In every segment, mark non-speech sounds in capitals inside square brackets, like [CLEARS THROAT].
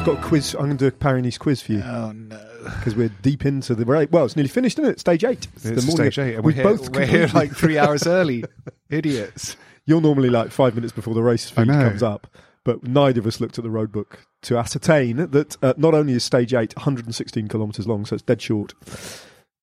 I've got a quiz. I'm going to do a Paris quiz for you Oh no! because we're deep into the break. Well, it's nearly finished, isn't it? Stage eight. It's, It's the morning. stage eight. and we're here, both we're here like three hours early. [LAUGHS] Idiots. You're normally like five minutes before the race feed comes up, but neither of us looked at the road book to ascertain that uh, not only is stage eight 116 kilometres long, so it's dead short.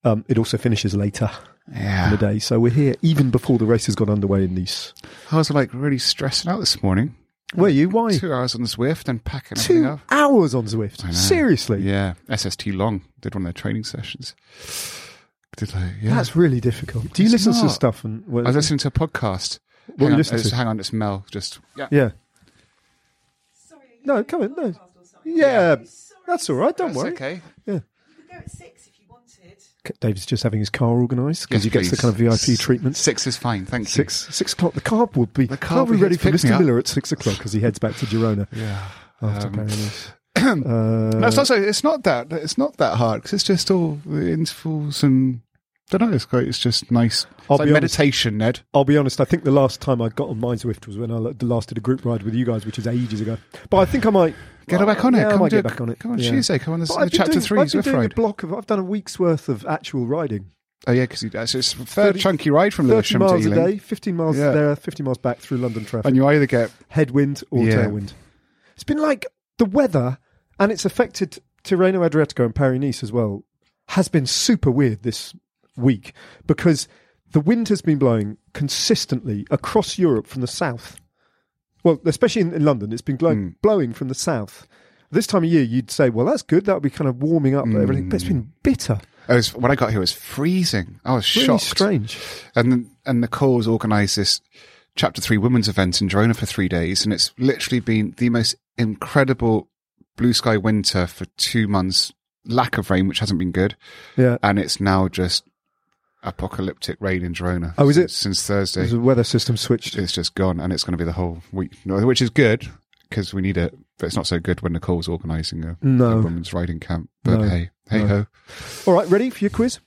Um, it also finishes later in the day, so we're here even before the race has got underway in Nice. I was like really stressing out this morning. Were you? Why? Two hours on the Zwift and packing everything Two up. hours on Zwift. I know. Seriously, Yeah. SST Long did one of their training sessions. Did I? Yeah. that's really difficult. Do you It's listen to stuff? And I was listening to a podcast. What hang, you on, listening to? hang on, it's Mel. Just yeah. Yeah. No, come on. No. Yeah, that's all right. Don't That's worry. okay. Yeah. go at six if you wanted. David's just having his car organised because Yes, he gets the kind of VIP S- treatment. Six is fine. Thank you. Six six o'clock. The car will be. The car will be ready for Mr. Millar at six o'clock as he heads back to Girona [LAUGHS] Yeah. after Um, Paris. [CLEARS THROAT] No, Uh, it's not, it's not that. It's not that hard because it's just all the intervals and. I don't know. It's quite. It's just nice. It's I'll like be honest- meditation, Ned. I'll be honest. I think the last time I got on Mindswift was when I last did a group ride with you guys, which is ages ago. But I think I might Get her back on it. Yeah, Come do get back on it. Come on Yeah. Tuesday. Come on the, the chapter doing, three I've been doing a block of. I've done a week's worth of actual riding. Oh yeah, because it's, it's a 30 fair chunky ride from Lewisham to miles a day, fifteen miles Yeah. there, fifty miles back through London traffic. and you either get headwind or Yeah. tailwind. It's been like the weather, and it's affected Tirreno Adriatico and Paris Nice as well, has been super weird this week because the wind has been blowing consistently across Europe from the south. Well, especially in, in London, it's been blowing, Hmm. blowing from the south. This time of year, you'd say, well, that's good. That would be kind of warming up everything. But it's been bitter. I was, when I got here, it was freezing. I was Really shocked. strange. And and Nicole's organised this chapter three women's event in Girona for three days, and it's literally been the most incredible blue sky winter for two months. Lack of rain, which hasn't been good, Yeah. and it's now just apocalyptic rain in Girona. Oh, is it? since Thursday? The weather system switched. It's just gone, and it's going to be the whole week, which is good because we need it. But it's not so good when Nicole's organising a, No. a women's riding camp. But No. hey, hey No. ho, All right, ready for your quiz?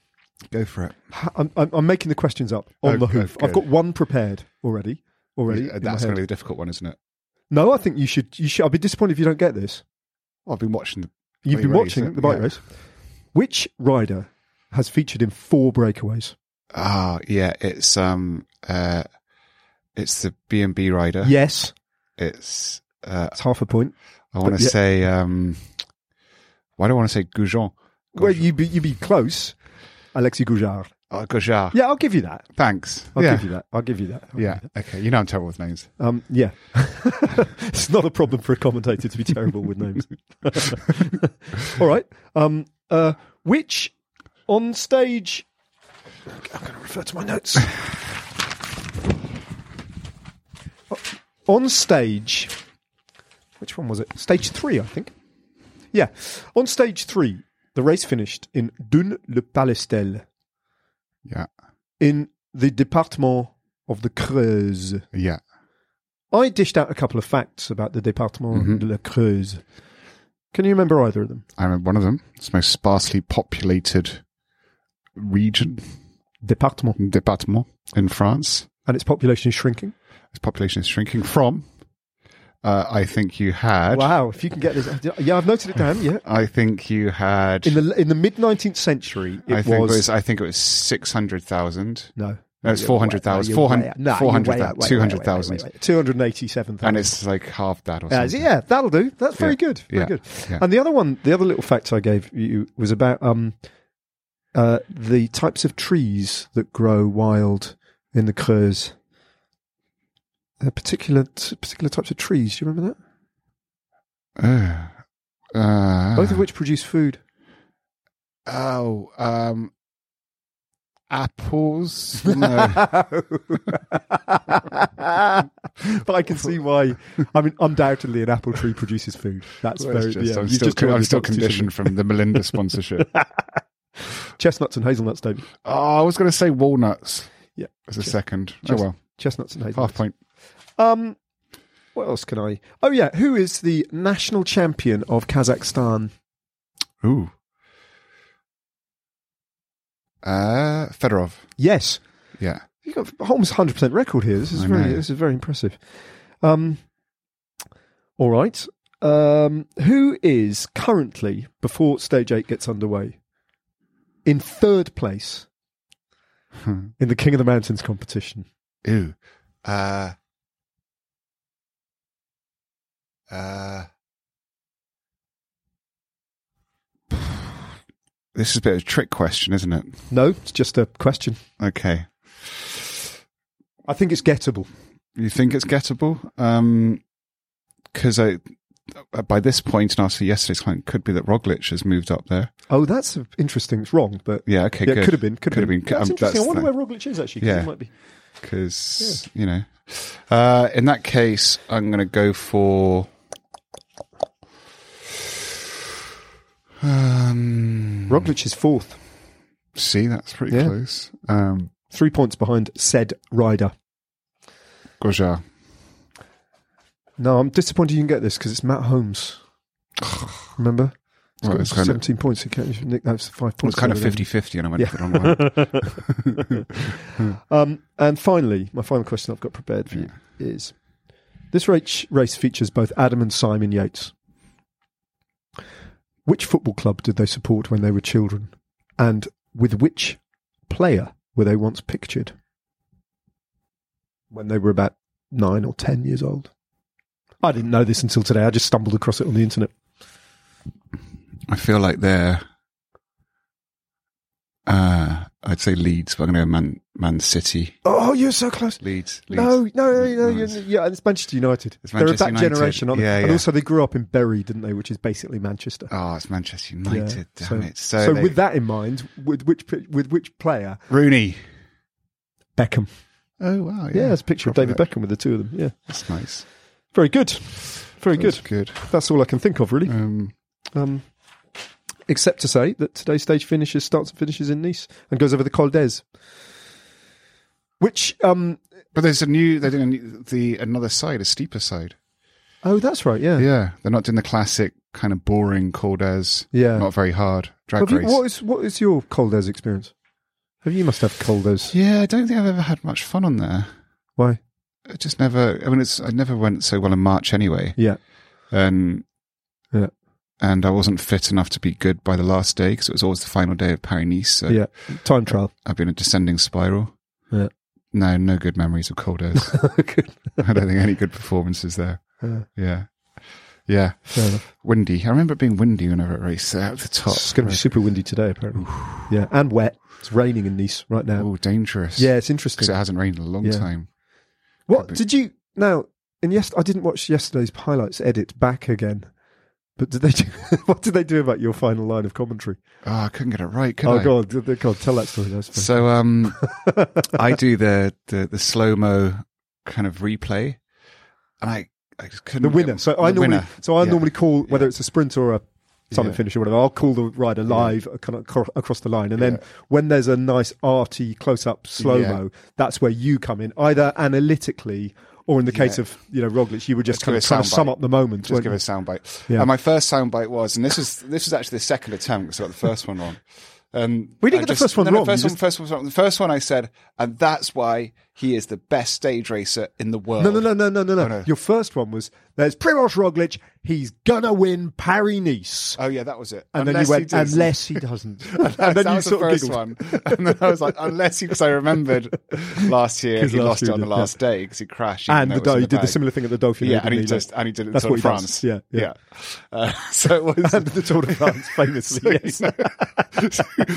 go for it. I'm, I'm, I'm making the questions up on Oh, the good, hoof. I've got one prepared already. Already. Yeah, That's going to be the difficult one, isn't it? No, I think you should. You should. I'll be disappointed if you don't get this. Well, I've been watching the. You've been ready, watching the bike Yeah. race. Which rider has featured in four breakaways? Ah, yeah, it's um, uh, it's the B and B rider. Yes, it's. Uh, it's half a point. I want to yeah. say um, why do I want to say Goujon? Well, you be you be close. Alexis Gougeard. Oh, Gougeard. Yeah, I'll give you that. Thanks. I'll yeah. give you that. I'll give you that. I'll Yeah. you Okay. You know I'm terrible with names. Um, yeah. [LAUGHS] it's not a problem for a commentator to be terrible with names. [LAUGHS] All right. Um, uh, which on stage? I'm going to refer to my notes. on stage, which one was it? Stage three, I think. Yeah, on stage three, the race finished in Dun-le-Palestel Yeah. in the department of the Creuse. Yeah. I dished out a couple of facts about the department Mhm. de la Creuse. Can you remember either of them? I remember one of them. It's the most sparsely populated region, Department, département in France. and its population is shrinking. Its population is shrinking from. Uh, I think you had. Wow! If you can get this, yeah, I've noted it down. Yeah, I think you had. in the in the mid nineteenth century, it I think was, it was. I think it was six hundred thousand. no. No, it's 400,000. way- 400 you're way out. No, you're 400,000, way out, way out, 200,000. way out, way out. 287,000. And it's like half that or Yeah, something. yeah, that'll do. That's very Yeah. good. Very Yeah. good. Yeah. And the other one, the other little fact I gave you was about um, uh, the types of trees that grow wild in the Creuse. Uh, particular t- particular types of trees. Do you remember that? Uh, uh, Both of which produce food. Oh, um, apples. [LAUGHS] No. [LAUGHS] but I can see why. I mean, undoubtedly, an apple tree produces food. That's Well, very. just- yeah, I'm still, just I'm still conditioned from the Melinda sponsorship. [LAUGHS] Chestnuts and hazelnuts, David. oh, I was going to say walnuts Yeah, as a second. Oh well, chestnuts and hazelnuts. half point. Um, what else can I? Oh yeah, who is the national champion of Kazakhstan? Ooh. Uh, Fedorov. Yes, Yeah. you got almost hundred percent record here. This is I very, know. this is very impressive. Um, all right. Um, who is currently before stage eight gets underway in third place Hmm. in the King of the Mountains competition? Ooh. Uh, uh, this is a bit of a trick question, isn't it? No, it's just a question. Okay. I think it's gettable. You think it's gettable? Um, because I, by this point, and after yesterday's client, could be that Roglic has moved up there. Oh, that's interesting. It's wrong, but Yeah. Okay. yeah, good. could have been. Could, have been. That's Um, interesting. I wonder the- where Roglic is actually. Yeah. might be. because you know uh in that case i'm gonna go for um Roglic is fourth, see that's pretty Yeah. close um three points behind said rider. Goja. No, I'm disappointed you didn't get this because it's Matt Holmes. [SIGHS] Remember? He's Right, got it's kind of- 17 points. He can't nick those five it points. was kind of over 50-50 and i went Yeah. for the wrong one [LAUGHS] Um, and finally, my final question I've got prepared for you is this race, race features both Adam and Simon Yates. Which football club did they support when they were children? And with which player were they once pictured when they were about nine or ten years old? I didn't know this until today. I just stumbled across it on the internet. i feel like they're uh i'd say leeds but i'm gonna go man man city Oh, you're so close. leeds, leeds. No, no, no, no. Nice. Yeah, it's Manchester United. It's They're Manchester of that United. generation, aren't they? Yeah, And also, they grew up in Bury, didn't they? Which is basically Manchester. oh it's manchester Yeah. united damn so, it so, so they- with that in mind, with which with which player? rooney Beckham. oh wow Yeah, there's a picture of David Beck. Beckham with the two of them. Yeah, that's nice very good, very That's good. good That's all I can think of, really. um Um, except to say that today's stage finishes starts and finishes in Nice and goes over the Col d'Èze, which um But there's a new. They're doing a new, the another side, a steeper side. oh that's right yeah Yeah, they're not doing the classic kind of boring called as Yeah. not very hard drag Have you- race. what is what is your Col d'Èze experience? Have you must have Col d'Èze? yeah, I don't think I've ever had much fun on there. Why? I just never. I mean, it's I never went so well in March anyway, Yeah. and Yeah. and I wasn't fit enough to be good by the last day because it was always the final day of Paris Nice. So Yeah, time trial. I've been a descending spiral. Yeah. No, no good memories of cold [LAUGHS] airs. I don't think any good performances there. Yeah. Yeah. Yeah. Windy. I remember it being windy whenever it raced out the top. It's going to be super windy today, apparently. yeah, and wet. It's raining in Nice right now. Oh, dangerous. yeah, it's interesting. Because it hasn't rained in a long Yeah. time. What did you now? In yes, I didn't watch yesterday's highlights edit back again. But did they? Do, [LAUGHS] what did they do about your final line of commentary? Oh, I couldn't get it right, could oh I? God, God, tell that story. Funny. So um, [LAUGHS] I do the the, the slow mo kind of replay, and I I just couldn't. the winner. So I normally, winner. so I Yeah. normally call whether Yeah. it's a sprint or a summit Yeah. finish or whatever. I'll call the rider live uh, kind of acro- across the line, and then when there's a nice arty close up slow mo, that's where you come in, either analytically or in the case Yeah. of you know Roglic, you would just Just kind of a trying to sum up the moment. Just give you? a soundbite. Yeah. And my first soundbite was, and this was this was actually the second attempt because I got the first one wrong. Um, We didn't I get the first one no, no, wrong, First you one, first one. The first one I said, and that's why he is the best stage racer in the world. No, no, no, no, no, no, no. Oh, no. Your first one was there's Primoz Roglic. He's gonna win Paris Nice. Oh yeah, that was it. And Unless then he you went, does. unless he doesn't. [LAUGHS] and that then you was sort of first giggled. one, and then I was like, unless he, because I remembered [LAUGHS] last year he last lost year it on the did, yeah. last day because he crashed. And the he did the similar thing at the Dauphiné. Yeah, and didn't he just and he did it in That's Tour de he does. France. Yeah, yeah. yeah. Uh, [LAUGHS] so it was and the Tour de France, famously. yes.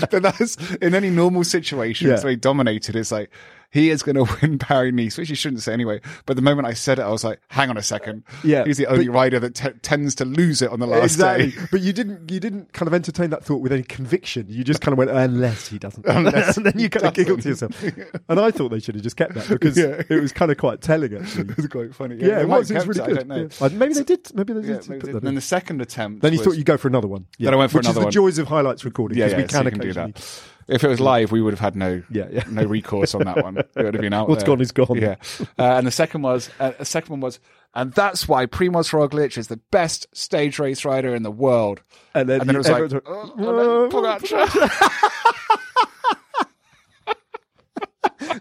but that's in any normal situation Yeah. where he dominated. It's like he is going [LAUGHS] to win Paris Nice, which you shouldn't say anyway. But the moment I said it, I was like, hang on a second. Yeah, He's the only but- rider that t- tends to lose it on the last exactly. day. But you didn't you didn't kind of entertain that thought with any conviction. You just kind of went unless he doesn't, [LAUGHS] Unless [LAUGHS] and then you kind of he giggled to doesn't. yourself. And I thought they should have just kept that because Yeah. it was kind of quite telling actually. It was quite funny. Yeah, they it was. It was really it, good. I don't know. Yeah. Maybe they did. Maybe they Yeah, did. maybe put they- that then in. the second attempt. Then you was- thought you'd go for another one. Yeah. Then I went for Which another is the joys of highlights recording. Yeah, because yeah, we so can you can do that. If it was live, we would have had no, Yeah, yeah. no recourse on that one. It would have been out. [LAUGHS] What's there. gone is gone. Yeah, uh, and the second was, uh, the second one was, and that's why Primoz Roglic is the best stage race rider in the world. And then, And then it was like, everyone's oh, "Oh,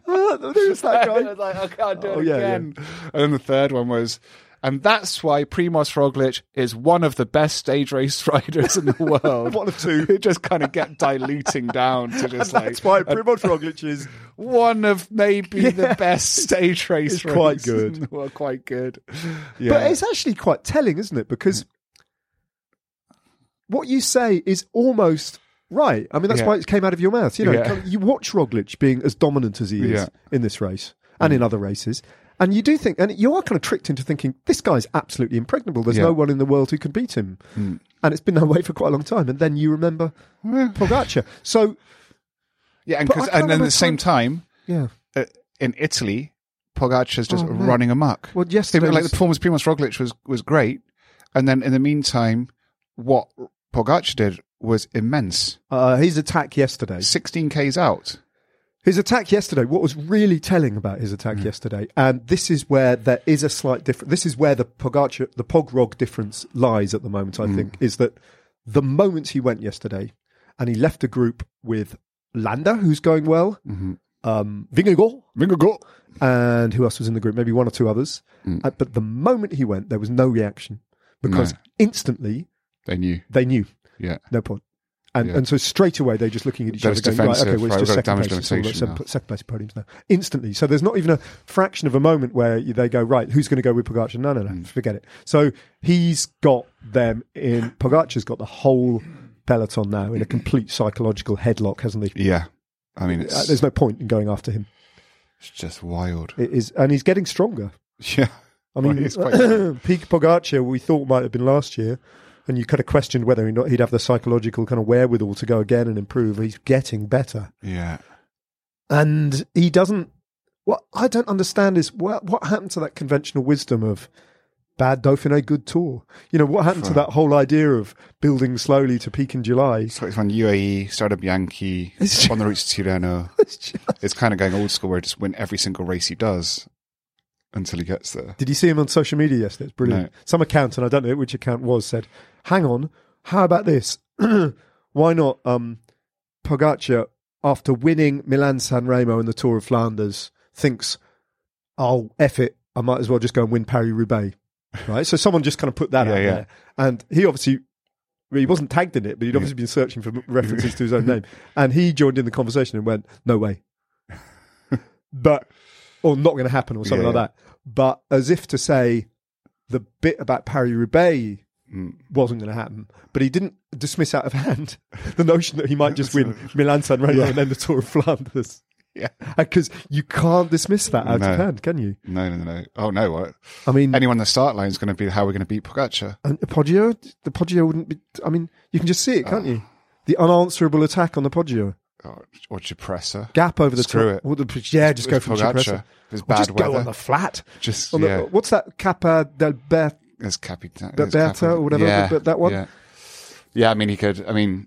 oh, there's [LAUGHS] [LAUGHS] that I guy. was like, I can't do it Oh, yeah, again. And then the third one was, and that's why Primoz Roglic is one of the best stage race [LAUGHS] riders in the [LAUGHS] world. One of two. [LAUGHS] It just kind of get diluting down to just like That's why Primoz Roglic is. one of maybe the best stage race It's quite good. in the world. Quite good. Yeah. But it's actually quite telling, isn't it? Because what you say is almost right. I mean, that's Yeah. why it came out of your mouth. You know, Yeah. you watch Roglic being as dominant as he is Yeah. Mm. in this race and in other races. And you do think, and you are kind of tricked into thinking, this guy's absolutely impregnable. There's Yeah. no one in the world who can beat him. Mm. And it's been that way for quite a long time. And then you remember Pogacar. So, yeah, and, and then at the same time, yeah. uh, in Italy, Pogacar's just Oh, running amok. Well, yesterday like the performance Primoz Roglic was was great, and then in the meantime, what Pogacar did was immense. Uh, his attack yesterday. 16 k's out. His attack yesterday, what was really telling about his attack Mm. yesterday, and this is where there is a slight difference. This is where the Pogacar, the Pogrog difference lies at the moment, Mm. I think, is that the moment he went yesterday and he left the group with Landa, who's going well, Mm-hmm. um, Vingegaard, Vingegaard. and who else was in the group? Maybe one or two others. Mm. Uh, but the moment he went, there was no reaction because No. instantly They knew. they knew Yeah. no point. And, Yeah. and so straight away they're just looking at each other, going, right, okay, well, right, it's just second place, it's all about second, second place podiums now, instantly. So there's not even a fraction of a moment where they go, right, who's going to go with Pogacar? No, no, no, Hmm. forget it. So he's got them in. Pogacar's got the whole peloton now in a complete psychological headlock, hasn't he? Yeah. I mean, Uh, it's, There's no point in going after him. it's just wild. It is, and he's getting stronger. Yeah. I mean, [LAUGHS] Well, [COUGHS] peak Pogacar we thought might have been last year, and you kind of questioned whether or not he'd have the psychological kind of wherewithal to go again and improve. He's getting better, Yeah. and he doesn't. What I don't understand is what what happened to that conventional wisdom of bad Dauphiné, good tour. You know what happened to that whole idea of building slowly to peak in July. So it's on UAE, Strade Bianche, It's on the route to Tirreno. [LAUGHS] It's just- It's kind of going old school where he just win every single race he does until he gets there. Did you see him on social media yesterday? It's brilliant. No. Some account, and I don't know which account was, said, "Hang on, how about this? [CLEARS THROAT] Why not um, Pogacar after winning Milan San Remo and the Tour of Flanders thinks, oh eff it, I might as well just go and win Paris Roubaix." [LAUGHS] Right. So someone just kind of put that Yeah, out yeah. there, and he obviously. well, He wasn't tagged in it, but he'd obviously been searching for references to his own [LAUGHS] name, and he joined in the conversation and went, "No way," [LAUGHS] but or not going to happen or something Yeah. like that. But as if to say the bit about Paris Roubaix Mm. wasn't going to happen. But he didn't dismiss out of [LAUGHS] hand the notion that he might just win [LAUGHS] Milan San Remo and then the Tour of Flanders. Yeah. Because you can't dismiss that out No. of hand, can you? No, no, no, no. Oh, no. What? I mean, Anyone in the start line is going to be how we're going to beat Pogacar. and Poggio, the Poggio wouldn't be. I mean, you can just see it, can't you? The unanswerable attack on the Poggio. Or, or Cipressa. Gap over the Screw top. it. Yeah, just go for Pogacar. There's bad just weather. go on the flat. Just, On the- yeah. what's that? Capa del Ber- There's Capitan. But Berta or whatever, Yeah, but that one? Yeah. yeah, I mean, he could. I mean,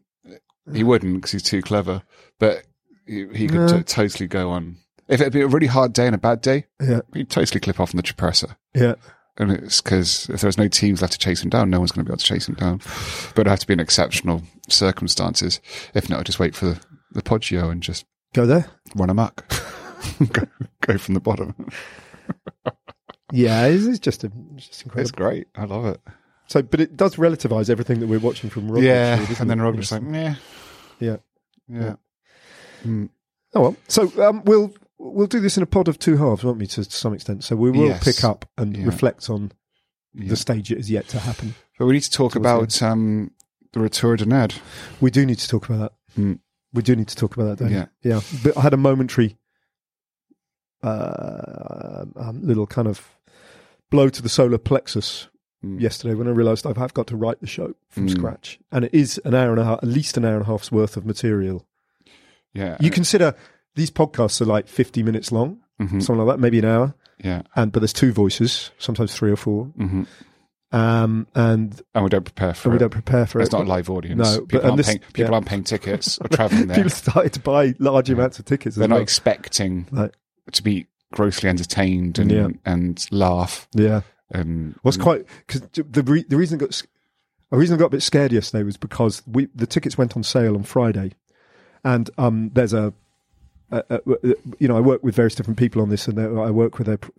he wouldn't because he's too clever, but he, he could No. t- totally go on. If it'd be a really hard day and a bad day, Yeah, he'd totally clip off on the Cipressa. yeah. And it's because if there's no teams left to chase him down, no one's going to be able to chase him down. But it'd have to be in exceptional circumstances. If not, I'd just wait for the, the Poggio and just Go there. run amok. [LAUGHS] go, go from the bottom. Yeah, it's, it's just a, it's just incredible. It's great. I love it. So, but it does relativize everything that we're watching from Roglic. yeah. doesn't And then Yes. like, meh. yeah. Yeah. Mm. Oh well. So um, we'll we'll do this in a pod of two halves, won't we? To some extent. So we will Yes. pick up and Yeah. reflect on Yeah. the stage it is yet to happen. But we need to talk about um, the Retour de Ned. We do need to talk about that. Mm. We do need to talk about that. Don't Yeah. we? Yeah. But I had a momentary uh, um, little kind of blow to the solar plexus Mm. yesterday when I realised I've got to write the show from Mm. scratch, and it is an hour and a half, at least an hour and a half's worth of material. Yeah. You consider these podcasts are like fifty minutes long, Mhm. something like that, maybe an hour, Yeah. and but there's two voices, sometimes three or four, hmm um, and, And we don't prepare for and we it. don't prepare for It's it. not a live audience. No, people, and aren't, this- paying, people yeah. aren't paying tickets or traveling [LAUGHS] there. People started to buy large amounts of tickets. They're not well. expecting to be grossly entertained and Yeah. and laugh. yeah. And What's quite because the re, the reason I got a reason I got a bit scared yesterday was because we the tickets went on sale on Friday, and um there's a, a, a you know I work with various different people on this, and I work with a pr-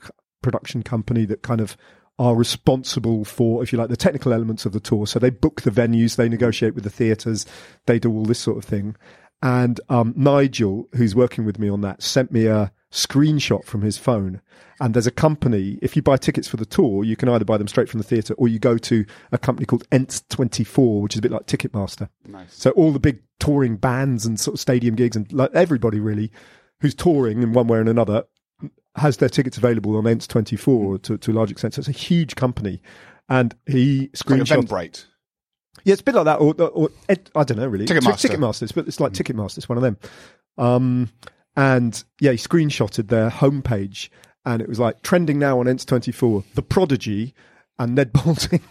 production company that kind of are responsible for if you like the technical elements of the tour. So they book the venues, they negotiate with the theatres, they do all this sort of thing. And um, Nigel, who's working with me on that, sent me a screenshot from his phone. And there's a company, if you buy tickets for the tour, you can either buy them straight from the theatre or you go to a company called Ent24, which is a bit like Ticketmaster. nice. So all the big touring bands and sort of stadium gigs and like everybody really who's touring in one way or another has their tickets available on Ent24 to, to a large extent. So it's a huge company. And he like screenshot. Eventbrite. Yeah, it's a bit like that, or, or Ed, I don't know really. Ticketmaster. Ticketmasters, but it's like Ticketmaster. It's one of them. Um, and yeah, he screenshotted their homepage, and it was like trending now on Ents24, The Prodigy, and Ned Boulting.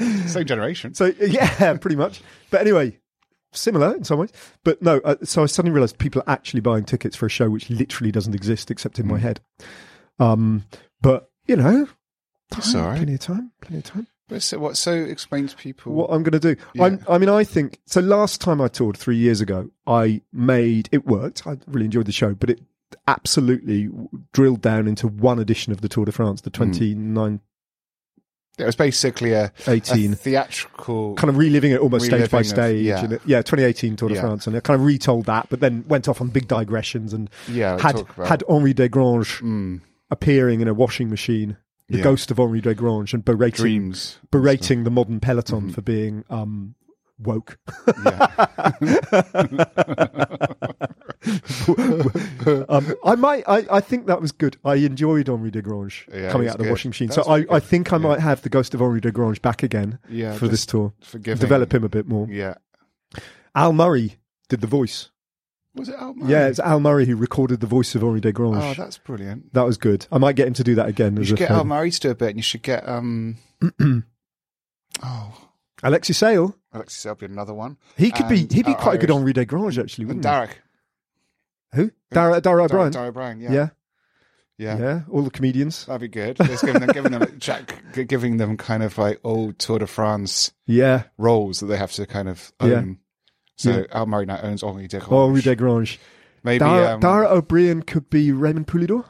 [LAUGHS] Same generation. [LAUGHS] so yeah, [LAUGHS] pretty much. But anyway, similar in some ways. But no, uh, so I suddenly realised people are actually buying tickets for a show which literally doesn't exist except in my head. Um, but you know, time, all right. plenty of time, plenty of time. But so what? So explain to people. what I'm going to do. I'm, I mean, I think so. Last time I toured three years ago, I made it worked. I really enjoyed the show, but it absolutely drilled down into one edition of the Tour de France, the 2018, It was basically a, a theatrical. kind of reliving it almost stage by Reliving of- stage. yeah. it- yeah, 2018 Tour de Yeah. France, and I kind of retold that, but then went off on big digressions and yeah, had had Henri Desgrange Mm, appearing in a washing machine. The Yeah. ghost of Henri Desgrange and berating dreams. berating the modern peloton Mhm. for being um, woke. [LAUGHS] [LAUGHS] [LAUGHS] Um, I might. I, I think that was good. I enjoyed Henri Desgrange Yeah, coming out of the good. washing machine. That's so I, I think I Yeah. might have the ghost of Henri Desgrange back again Yeah, for this tour. forgiving. Develop him a bit more. Yeah. Al Murray did the voice. Was it Al Murray? Yeah, it's Al Murray who recorded the voice of Henri Desgrange. Oh, that's brilliant. that was good. I might get him to do that again. You should get. Al Murray to do a bit, and you should get um. [CLEARS THROAT] oh, Alexei Sayle. Alexis will be another one. He could be. He'd be quite a good Irish- Henri Desgrange actually, And wouldn't Derek. Who? Dara, Dara Ó Briain. Dara Ó Briain. Yeah. yeah. Yeah. yeah, All the comedians. That'd be good. Just giving them, giving them, Jack, giving them kind of like old Tour de France Yeah. roles that they have to kind of own. Yeah. So Yeah. Al Murray now owns Henri Desgrange. Henri Desgrange. Maybe Dara, um, Dara Ó Briain could be Raymond Poulidor.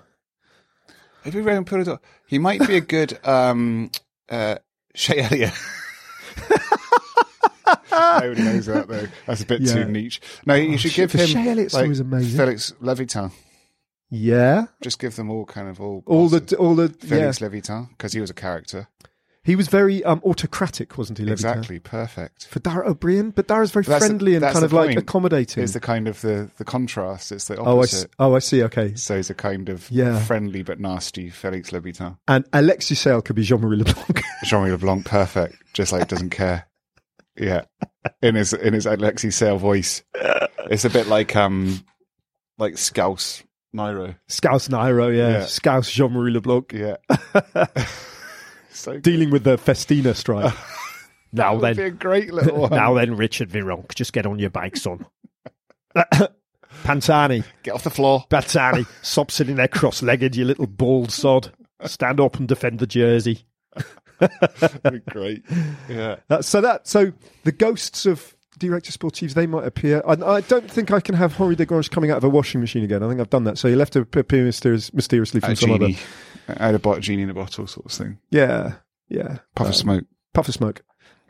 maybe Raymond Poulidor. He might be a good um, uh, Shay Elliott. [LAUGHS] [LAUGHS] Nobody knows that though. That's a bit Yeah. too niche. No, you Oh, should give him like amazing. Felix Levitan. Yeah. Just give them all kind of all All the, all the, yeah. Felix Levitan because he was a character. He was very um, autocratic, wasn't he? Levitan? Exactly, perfect. For Dara Ó Briain, but Dara's very That's the- friendly and kind the of like accommodating. It's the kind of the the contrast. It's the oh, I, opposite. oh, I see. Okay. So he's a kind of Yeah. friendly but nasty Felix Levitan. And Alexei Sayle could be Jean-Marie Leblanc. [LAUGHS] Jean-Marie LeBlanc, perfect. Just like doesn't care. Yeah, in his in his Alexei Sayle voice, it's a bit like um like Scouse Nairo. Scouse Nairo, yeah. Yeah. Scouse Jean-Marie Leblanc. Yeah. [LAUGHS] so. Dealing with the Festina strike. [LAUGHS] now would be a great little [LAUGHS] one. now then, Richard Virenque, just get on your bike, son. Pantani, Get off the floor. Bazzani, stop sitting there cross-legged, you little bald sod. Stand up and defend the jersey. [LAUGHS] [LAUGHS] Great. Yeah. That, so that so the ghosts of director sportives they might appear. I, I don't think I can have Henri Desgrange coming out of a washing machine again. I think I've done that. So you left to appear mysterious, mysteriously from some other. genie. I had a bot, genie in a bottle sort of thing. Yeah, yeah. Puff Um, of smoke. puff of smoke.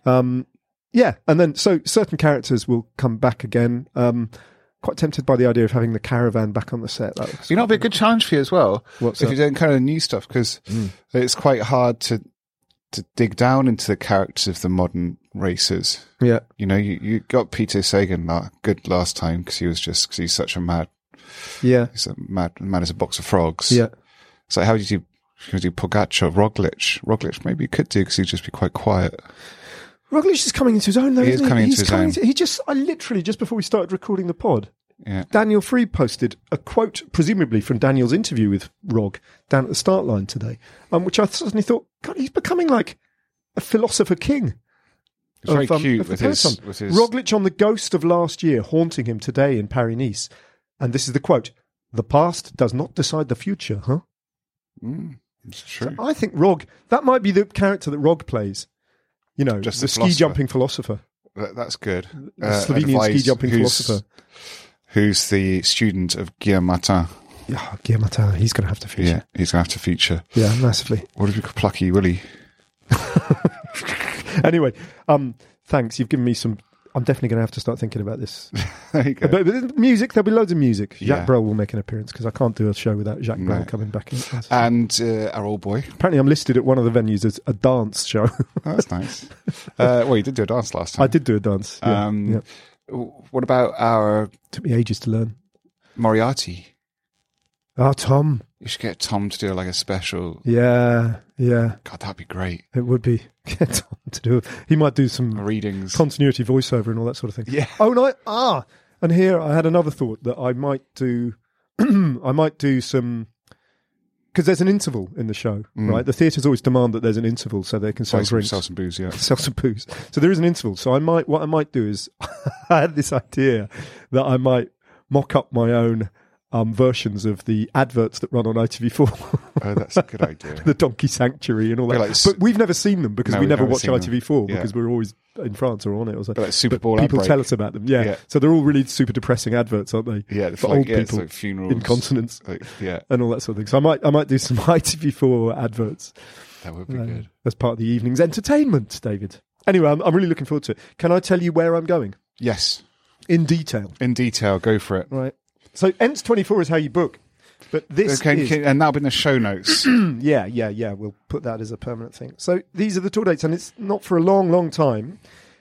Um, yeah, and then so certain characters will come back again. Um, quite tempted by the idea of having the caravan back on the set. That You know, it'd be a good challenge for you as well. What's if that? you're doing kind of new stuff, because it's quite hard to to dig down into the characters of the modern racers. yeah, You know, you, you got Peter Sagan la- good last time because he was just because he's such a mad Yeah. He's a mad, mad as a box of frogs. Yeah. So how did you, could you Pogacar, Roglic? Roglic maybe you could do because he'd just be quite quiet. Roglic is coming into his own, though. He is isn't he? coming into He's his coming own. into- he just, I literally, just before we started recording the pod, Yeah. Daniel Friebe posted a quote, presumably from Daniel's interview with Rog down at the start line today, um, which I suddenly thought, God, he's becoming like a philosopher king. It's very um, cute with his, with his, Roglic on the ghost of last year haunting him today in Paris Nice. And this is the quote The past does not decide the future, huh? Mm, it's true. I think Rog, that might be the character that Rog plays. You know, Just the the ski jumping philosopher, that's good. the Uh, Slovenian ski jumping philosopher. Who's the student of Guillaume Martin? Yeah, Guillaume Martin, he's going to have to feature. Yeah, he's going to have to feature. Yeah, massively. What if you could Plucky Willie? [LAUGHS] Anyway, um, thanks. You've given me some. I'm definitely going to have to start thinking about this. [LAUGHS] There you go. But, but music, there'll be loads of music. Jacques Yeah. Brel will make an appearance because I can't do a show without Jacques Brel coming back in. And uh, our old boy. Apparently, I'm listed at one of the venues as a dance show. Oh, that's nice. [LAUGHS] uh, well, you did do a dance last time. I did do a dance. Yeah, Um, yeah. What about our Took me ages to learn. Moriarty? Oh, Tom. You should get Tom to do like a special. Yeah, yeah. God, that'd be great. It would be. [LAUGHS] Get Tom to do. He might do some Readings. continuity voiceover and all that sort of thing. Yeah. Oh no! Ah, and here I had another thought that I might do. [CLEARS THROAT] I might do some because there's an interval in the show, mm. right? The theatres always demand that there's an interval so they can sell Sell some, drinks, sell some booze, yeah. sell some booze. So there is an interval. So I might. What I might do is [LAUGHS] I had this idea that I might mock up my own. Um, versions of the adverts that run on ITV4, Oh, that's a good idea. [LAUGHS] the Donkey Sanctuary and all that. Like but we've never seen them because No, we never watch. ITV4 Yeah. because we're always in France or on it or something. But like Super But Bowl people outbreak. tell us about them. Yeah. Yeah. So they're all really super depressing adverts, aren't they? Yeah, For like, old yeah, people like funerals. incontinence Like, yeah, and all that sort of thing. So I might I might do some [LAUGHS] ITV4 adverts that would be uh, good. as part of the evening's entertainment, David. Anyway, I'm, I'm really looking forward to it. Can I tell you where I'm going Yes, in detail? in detail, go for it. Right. So ENTS 24 is how you book. But this Okay, is and that'll be in the show notes. [CLEARS THROAT] Yeah, yeah, yeah. We'll put that as a permanent thing. So these are the tour dates, and it's not for a long, long time.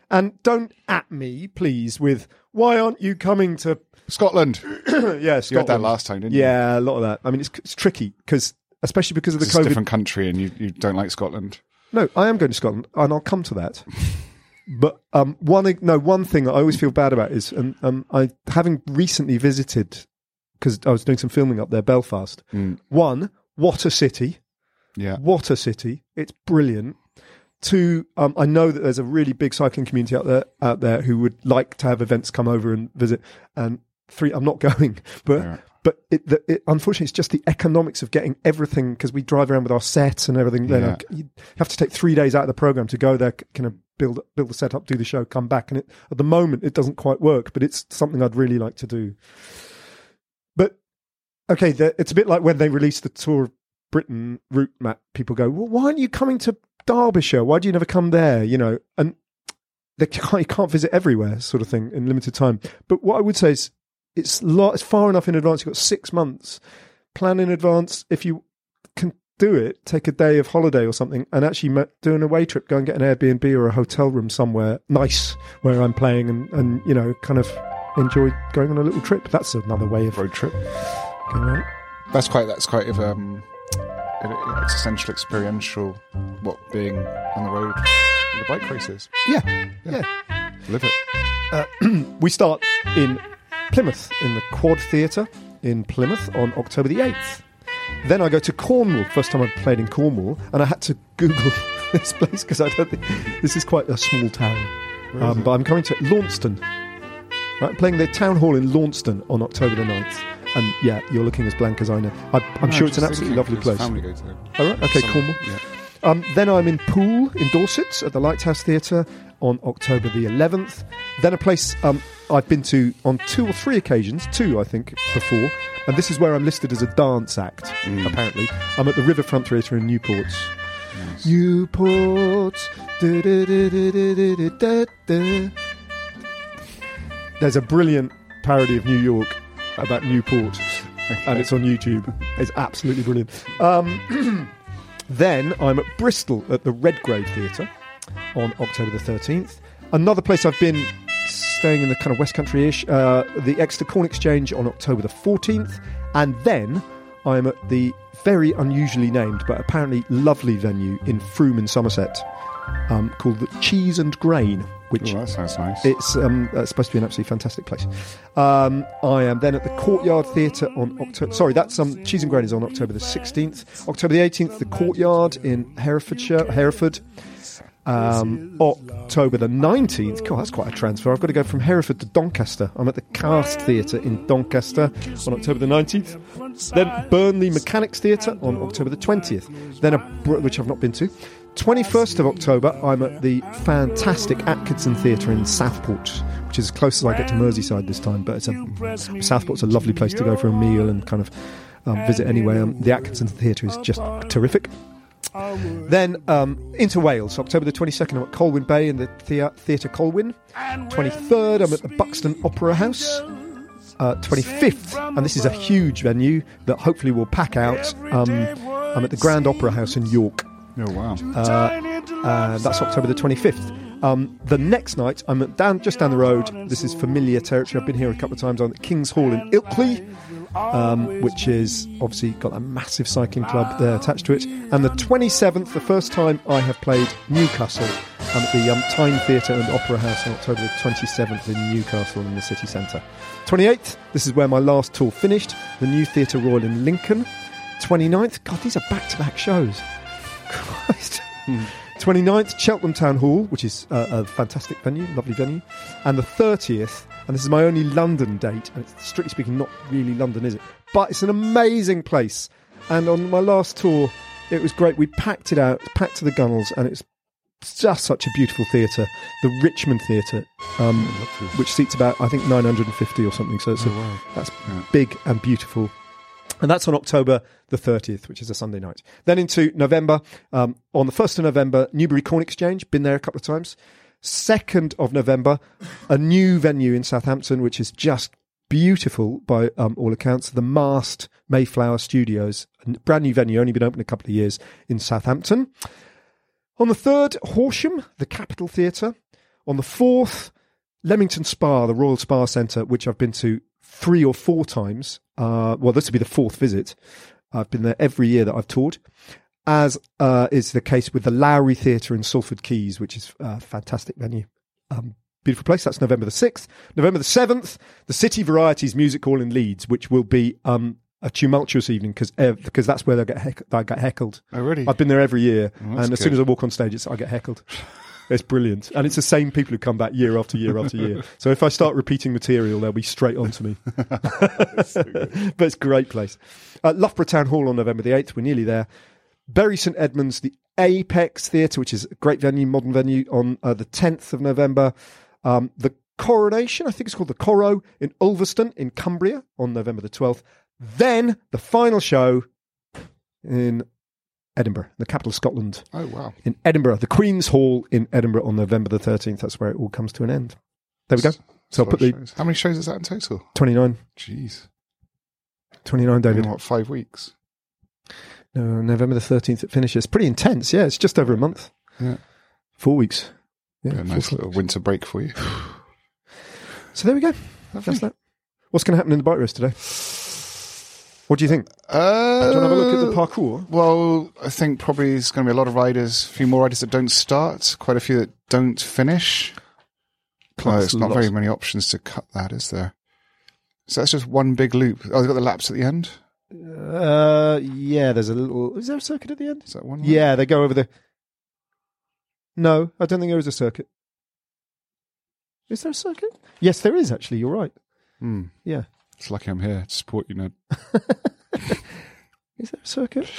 And don't at me, please, with why aren't you coming to? [CLEARS THROAT] Scotland. [CLEARS THROAT] yeah, You had that last time, didn't you? Yeah, a lot of that. I mean, it's, it's tricky because, especially because of the It's a COVID. different country, and you, you don't like Scotland. No, I am going to Scotland, and I'll come to that. [LAUGHS] but um, one no one thing I always feel bad about is, and um, I having recently visited because I was doing some filming up there, Belfast. Mm. One, what a city! Yeah, What a city! It's brilliant. Two, um, I know that there's a really big cycling community out there out there who would like to have events come over and visit. And three, I'm not [LAUGHS] going, but Right. but it, the, it, unfortunately, it's just the economics of getting everything because we drive around with our sets and everything. Then Yeah. like, you have to take three days out of the program to go there, kind of build build the setup, do the show, come back. And it, at the moment, it doesn't quite work, but it's something I'd really like to do. But okay, it's a bit like when they released the Tour of Britain route map. People go, "Well, why aren't you coming to Derbyshire? Why do you never come there?" You know, and they [LAUGHS] can't, you can't visit everywhere, sort of thing, in limited time. But what I would say is, it's it's far enough in advance. You've got six months. Plan in advance. If you do it, take a day of holiday or something, and actually do an away trip. Go and get an Airbnb or a hotel room somewhere nice where I'm playing, and and you know, kind of enjoy going on a little trip. That's another way of road trip. That's quite. That's quite of um, an existential, experiential. What being on the road the bike races. Yeah, yeah. Live it. [CLEARS THROAT] We start in Plymouth in the Quad Theatre in Plymouth on October the 8th. Then I go to Cornwall, first time I've played in Cornwall, and I had to Google [LAUGHS] this place because I don't think this is quite a small town. Um, but I'm coming to Launceston. Right, playing the town hall in Launceston on October the 9th. And yeah, you're looking as blank as I know. I, I'm sure it's an absolutely lovely place. Family go to. All right, okay, Cornwall. Yeah. Um, then I'm in Poole in Dorset at the Lighthouse Theatre on October the 11th. Then a place um, I've been to on two or three occasions, two I think before, and this is where I'm listed as a dance act. Mm. Apparently, I'm at the Riverfront Theatre in Newport. Newport. There's a brilliant parody of New York about Newport, and it's on YouTube. It's absolutely brilliant. Um, [CLEARS THROAT] then I'm at Bristol at the Redgrave Theatre on October the 13th. Another place I've been staying in the kind of West Country-ish. Uh, the Exeter Corn Exchange on October the 14th, and then I'm at the very unusually named but apparently lovely venue in Frome in Somerset um, called the Cheese and Grain, which Oh, that sounds nice. it's um, uh, supposed to be an absolutely fantastic place. Um, I am then at the Courtyard Theatre on October. Sorry, that's um, Cheese and Grain is on October the 16th. October the 18th, the Courtyard in Herefordshire, Hereford. Um, October the 19th. God, that's quite a transfer. I've got to go from Hereford to Doncaster. I'm at the Cast Theatre in Doncaster on October the 19th. Then Burnley Mechanics Theatre on October the 20th. Then, a, which I've not been to. 21st of October, I'm at the fantastic Atkinson Theatre in Southport, which is as close as I get to Merseyside this time. But it's a, Southport's a lovely place to go for a meal and kind of um, visit anyway. Um, the Atkinson Theatre is just terrific. Then um, into Wales, October the 22nd, I'm at Colwyn Bay in the thea- Theatre Colwyn. 23rd, I'm at the Buxton Opera House. Uh, 25th, and this is a huge venue that hopefully will pack out. Um, I'm at the Grand Opera House in York. Oh wow. Uh, that's October the 25th. Um, the next night, I'm at down just down the road. This is familiar territory. I've been here a couple of times on King's Hall in Ilkley, um, which is obviously got a massive cycling club there attached to it. And the 27th, the first time I have played Newcastle, I'm at the um, Tyne Theatre and Opera House on October the 27th in Newcastle in the city centre. 28th, this is where my last tour finished, the New Theatre Royal in Lincoln. 29th, God, these are back to back shows. Christ. 29th, Cheltenham Town Hall, which is uh, a fantastic venue, lovely venue. And the 30th, and this is my only London date, and it's strictly speaking not really London, is it? But it's an amazing place. And on my last tour, it was great. We packed it out, packed to the gunnels, and it's just such a beautiful theatre, the Richmond Theatre, um, which seats about, I think, 950 or something. So it's a, that's big and beautiful. And that's on October the 30th, which is a Sunday night. Then into November, um, on the 1st of November, Newbury Corn Exchange, been there a couple of times. 2nd of November, a new venue in Southampton, which is just beautiful by um, all accounts. The Mast Mayflower Studios, a brand new venue, only been open a couple of years in Southampton. On the 3rd, Horsham, the Capitol Theatre. On the 4th, Leamington Spa, the Royal Spa Centre, which I've been to three or four times. Uh, well, this will be the fourth visit. I've been there every year that I've toured, as uh, is the case with the Lowry Theatre in Salford Quays, which is a fantastic venue. Um, beautiful place. That's November the 6th. November the 7th, the City Varieties Music Hall in Leeds, which will be um, a tumultuous evening because because that's where they get heck- I get heckled. Oh, really? I've been there every year, that's and as soon as I walk on stage, it's, I get heckled. [LAUGHS] It's brilliant, and it's the same people who come back year after year after year. [LAUGHS] So if I start repeating material, they'll be straight on to me. [LAUGHS] but it's a great place. Uh, Loughborough Town Hall on November the eighth. We're nearly there. Bury St Edmunds, the Apex Theatre, which is a great venue, modern venue, on uh, the tenth of November. Um, the Coronation, I think it's called the Coro in Ulverston in Cumbria on November the twelfth. Then the final show in Edinburgh, the capital of Scotland Oh wow. in Edinburgh, the Queen's Hall in Edinburgh on November the 13th. That's where it all comes to an end. There we go. So I'll put the shows. How many shows is that in total? 29, Jeez. 29 David. In what, five weeks? No, November the 13th it finishes. Pretty intense. Yeah, it's just over a month. Yeah. Four weeks. Yeah, four nice weeks. little winter break for you. [SIGHS] So there we go. That's that. What's going to happen in the bike race today? What do you think? Uh, do you want to have a look at the parkour? Well, I think probably there's going to be a lot of riders, a few more riders that don't start, quite a few that don't finish. Well, there's not lots- very many options to cut that, is there? So that's just one big loop. Oh, they've got the laps at the end. Uh, yeah, there's a little. Is there a circuit at the end? Is that one? lap? Yeah, they go over the. No, I don't think there is a circuit. Is there a circuit? Yes, there is actually. You're right. Hmm. Yeah. It's lucky I'm here to support you, Ned. [LAUGHS] Is there a circuit?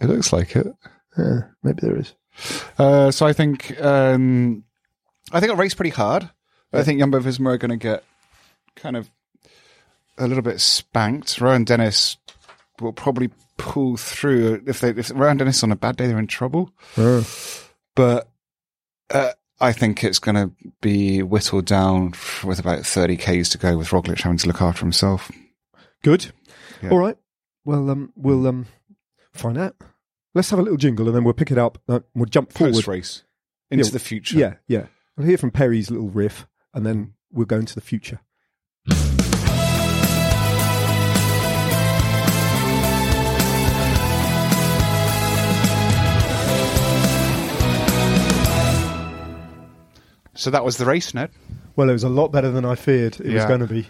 It looks like it. Yeah, maybe there is. Uh, so I think um, I think it raced pretty hard. I think Jumbo Visma are going to get kind of a little bit spanked. Rohan Dennis will probably pull through. If they if Rohan Dennis on a bad day, they're in trouble. But uh, I think it's going to be whittled down with about thirty k's to go, with Roglic having to look after himself. Good. Yeah. All right. Well, um, we'll um, find out. Let's have a little jingle and then we'll pick it up. Uh, we'll jump forward. Post race into Yeah, the future. Yeah, yeah. We'll hear from Perry's little riff and then we'll go into the future. So that was the race, Ned. Well, it was a lot better than I feared it was Yeah. going to be.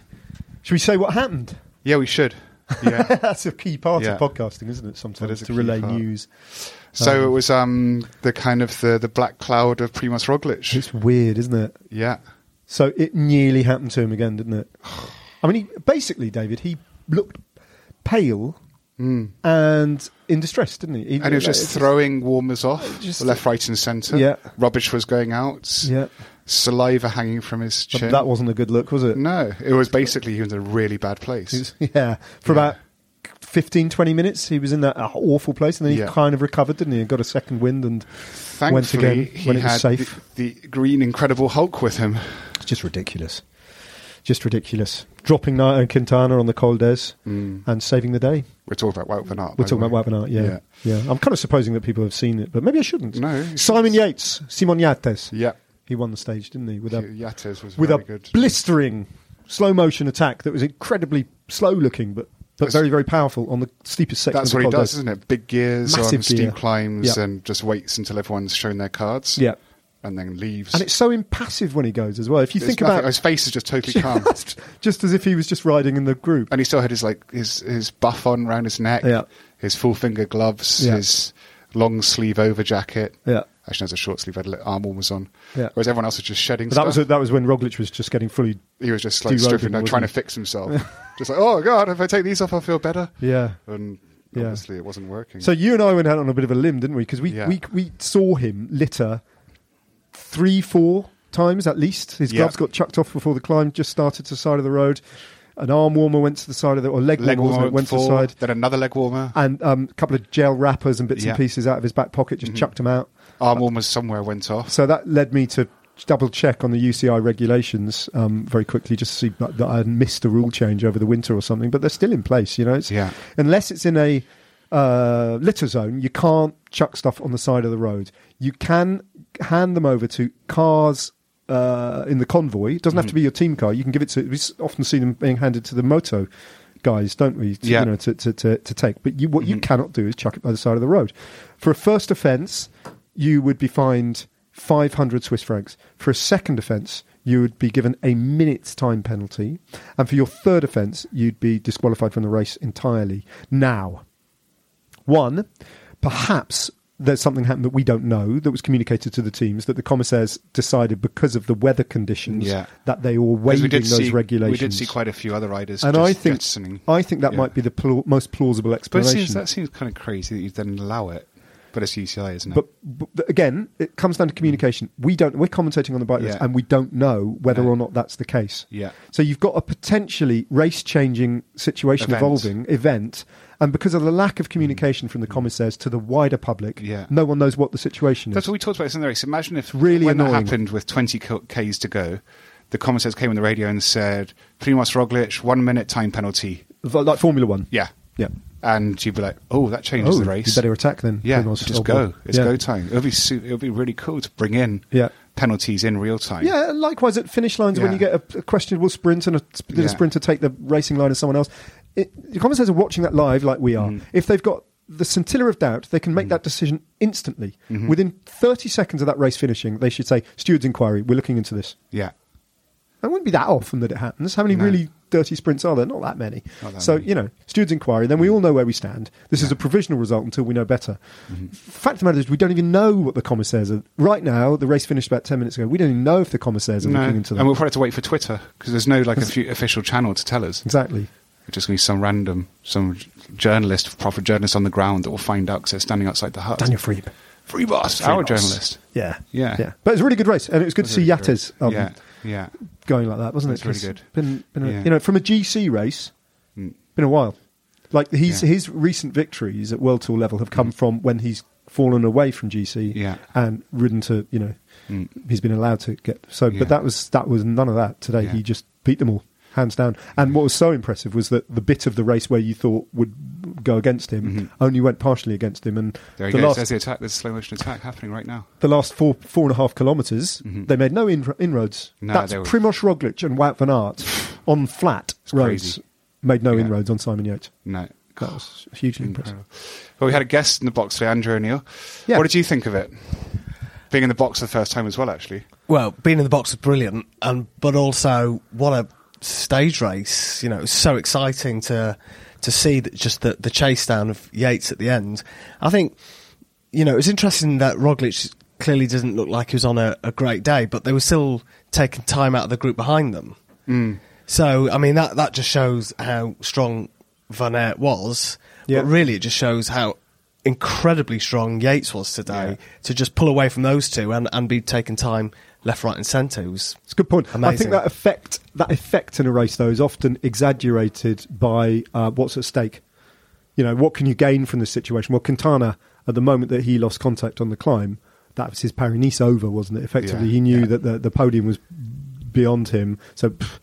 Should we say what happened? Yeah, we should. [LAUGHS] Yeah. That's a key part Yeah. of podcasting, isn't it? Sometimes is a to key relay part. news. so it was um the kind of the the black cloud of Primoz Roglic. It's weird, isn't it? Yeah. So it nearly happened to him again, didn't it? [SIGHS] I mean, he, basically, David, he looked pale and in distress, didn't he? He- Hmm. And he was just it's- throwing warmers off, Just- left, right, and centre. Yeah. Rubbish was going out. Yeah, Saliva hanging from his but chin. that wasn't a good look, was it? no, it was basically he was in a really bad place. Was- [LAUGHS] yeah, for Yeah. about 15, 20 minutes, he was in that awful place, and then he Yeah. kind of recovered, didn't he? And got a second wind, and Thankfully, went again he when it was had safe. The, the green Incredible Hulk with him. it's just ridiculous. Just ridiculous. Dropping Nairo and Quintana on the Col d'Èze mm. and saving the day. We're talking about Wout van Aert. We're talking about. Wout van Aert, yeah, yeah. I'm kind of supposing that people have seen it, but maybe I shouldn't. No. Simon Yates, Simon Yates. Yeah. He won the stage, didn't he? With a Yates was with a good. blistering slow motion attack that was incredibly slow looking, but but very very powerful on the steepest section. That's what he does, isn't it? Big gears Massive on steep gear. climbs Yeah. and just waits until everyone's shown their cards. Yeah, And then leaves. and it's so impassive when he goes as well. If you There's think nothing- about his face is just totally calm. [LAUGHS] just, just as if he was just riding in the group. and he still had his like his his buff on around his neck, Yeah. his full finger gloves, Yeah. his long sleeve over jacket. Yeah. Actually, has a short sleeve. Had arm warmers on. Yeah. Whereas everyone else was just shedding But that was stuff. that was when Roglic was just getting fully. he was just like stripping, down, trying he? to fix himself. [LAUGHS] just like, oh god, if I take these off, I'll feel better. Yeah. And Yeah. obviously, it wasn't working. So you and I went out on a bit of a limb, didn't we? Because we, Yeah. we we saw him litter three, four times at least. His Yeah. gloves got chucked off before the climb just started to the side of the road. An arm warmer went to the side of the or leg, leg warmer, warmer went to the side. then another leg warmer. And um, a couple of gel wrappers and bits Yeah. Mm-hmm. and pieces out of his back pocket, just chucked them out. Arm almost somewhere went off. So that led me to double check on the UCI regulations um, very quickly, just to see that that I had missed a rule change over the winter or something. But they're still in place, you know. It's, Yeah. Unless it's in a uh, litter zone, you can't chuck stuff on the side of the road. You can hand them over to cars. Uh, in the convoy, it doesn't have Mm-hmm. to be your team car. You can give it to. We often see them being handed to the moto guys, don't we? To, Yeah. You know, to, to, to, to take. But you, what you Mhm. cannot do is chuck it by the side of the road. For a first offence, you would be fined 500 Swiss francs. For a second offence, you would be given a minute's time penalty. And for your third offence, you'd be disqualified from the race entirely. Now, one, perhaps there's something happened that we don't know that was communicated to the teams that the commissaires decided because of the weather conditions Yeah. that they were waiving those see, regulations. We did see quite a few other riders. and just I think. I think that Yeah. might be the pl- most plausible But explanation. seems, that seems kind of crazy that you then allow it. But it's UCI, isn't it? But, but again, it comes down to communication. We don't. We're commentating on the bike Yeah. and we don't know whether No. or not that's the case. Yeah. So you've got a potentially race-changing situation Event. evolving event, and because of the lack of mm. communication from the commissaires to the wider public, Yeah. no one knows what the situation is. That's what we talked about in the race. Imagine if really when annoying. that happened with 20 Ks to go, the commentators came on the radio and said, Primoz Roglic, one minute time penalty. like Formula One. Yeah. Yeah. And you'd be like, oh, that changes Oh, the race. you better attack then. yeah, just go. boy. It's yeah. go time. It'll be, su- it'll be really cool to bring in Yeah. penalties in real time. Yeah, likewise at finish lines when you get a, a questionable sprint and a, did Yeah. a sprinter take the racing line of someone else. It, the commentators are watching that live like we are. Mm-hmm. If they've got the scintilla of doubt, they can make that decision instantly. Mm-hmm. Within 30 seconds of that race finishing, they should say, Steward's inquiry, we're looking into this. Yeah. It wouldn't be that often that it happens. How many No. really dirty sprints are there? Not that many. Not that so, many. You know, Steward's inquiry, then we all know where we stand. This is a provisional result until we know better. Mm-hmm. Fact of the matter is, we don't even know what the commissaires are. Right now, the race finished about 10 minutes ago. We don't even know if the commissaires are No. looking into that. And we'll probably have to wait for Twitter because there's no like offi- official channel to tell us. Exactly. It's just going to be some random, some journalist, proper journalist on the ground that will find out because they're standing outside the hut. Daniel Friebe. Free boss, Free our boss. journalist. Yeah. Yeah. Yeah. But it was a really good race, and it was good to see Really. Yates um, yeah, yeah. Going like that, wasn't That's it? really good. Been, been a, Yeah. You know, from a GC race, Mm. been a while. Like he's, Yeah. his recent victories at World Tour level have come from when he's fallen away from GC Yeah. and ridden to, you know, Mm. he's been allowed to get. So, but that was that was none of that today. He just beat them all. Hands down. And what was so impressive was that the bit of the race where you thought would go against him only went partially against him. And Mm-hmm. There he the goes. last There's the attack. There's a slow motion attack happening right now. the last four four and a half kilometres, they made no in- inroads. Mm-hmm. No, That's they were- Primoz Roglic and Wout van Aert [SIGHS] on flat roads crazy. made no Yeah. inroads on Simon Yates. No. That was hugely impressive. Well, we had a guest in the box today, Andrew O'Neill. Yeah. What did you think of it? Being in the box for the first time as well, actually. Well, being in the box was brilliant, and but also what a stage race! You know, it was so exciting to to see that just the the chase down of Yates at the end. I think you know it was interesting that Roglic clearly doesn't look like he was on a, a great day, but they were still taking time out of the group behind them. Mm. So I mean that that just shows how strong Van Aert was. Yeah. But really, it just shows how incredibly strong Yates was today Yeah. to just pull away from those two and, and be taking time left, right, and centre. Was It's a good point. I think that effect that effect in a race though is often exaggerated by uh, what's at stake. You know, what can you gain from this situation? Well, Quintana, at the moment that he lost contact on the climb, that was his Paris Nice over, wasn't it? Effectively, Yeah, he knew yeah. that the, the podium was beyond him. So, pff,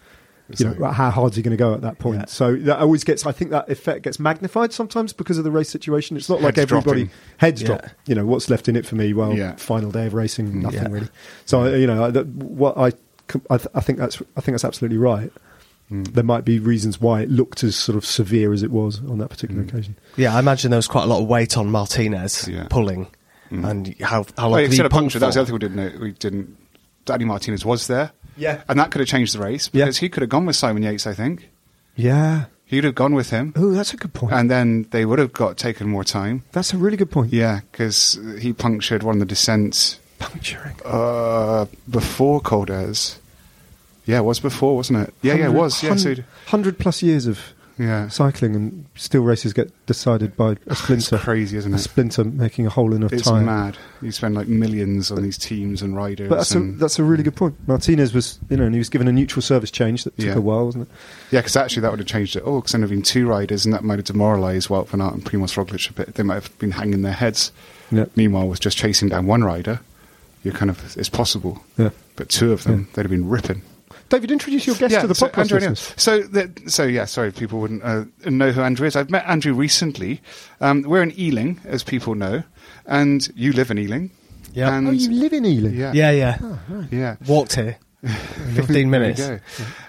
you know, how hard hard's he going to go at that point? Yeah. So that always gets. I think that effect gets magnified sometimes because of the race situation. It's not like everybody dropping. heads Yeah. drop. You know, what's left in it for me? Well, Yeah. final day of racing, mm, nothing Yeah. really. So you know, I- what I, I, th- I think that's I think that's absolutely right. Hmm. There might be reasons why it looked as sort of severe as it was on that particular mm. occasion. yeah. I imagine there was quite a lot of weight on Martinez Yeah. pulling, mm. and how how long yeah, could he he said a puncture. That was the other thing we didn't know. We didn't. Danny Martinez was there. Yeah. And that could have changed the race Yeah. because he could have gone with Simon Yates, I think. Yeah. He'd have gone with him. Oh, that's a good point. And then they would have got taken more time. that's a really good point. Yeah, because he punctured one of the descents Puncturing. uh, before Col d'Èze. Yeah, it was before, wasn't it? Yeah, yeah, it was. Yeah, so hundred plus years of yeah. cycling, and still races get decided by a [SIGHS] splinter. It's crazy, isn't A it? splinter making a hole in a It's tire. mad. You spend like millions on these teams and riders. But that's a, that's a really good point. Martinez was, you know, and he was given a neutral service change that took Yeah. a while, wasn't it? yeah, because actually that would have changed it. Oh, because then there have been two riders, and that might have demoralised Wout van Aert and Primoz Roglic a bit. They might have been hanging their heads. Yeah. Meanwhile, with just chasing down one rider, you're kind of it's possible. Yeah. But two of them, they'd have been ripping. David, introduce your guest to the so podcast Andrew listeners. So, the, so yeah, sorry, people wouldn't uh, know who Andrew is. I've met Andrew recently. Um, we're in Ealing, as people know, and you live in Ealing. Yeah. Oh, you live in Ealing? yeah, Yeah, yeah. yeah. Walked here, [LAUGHS] fifteen minutes. You go.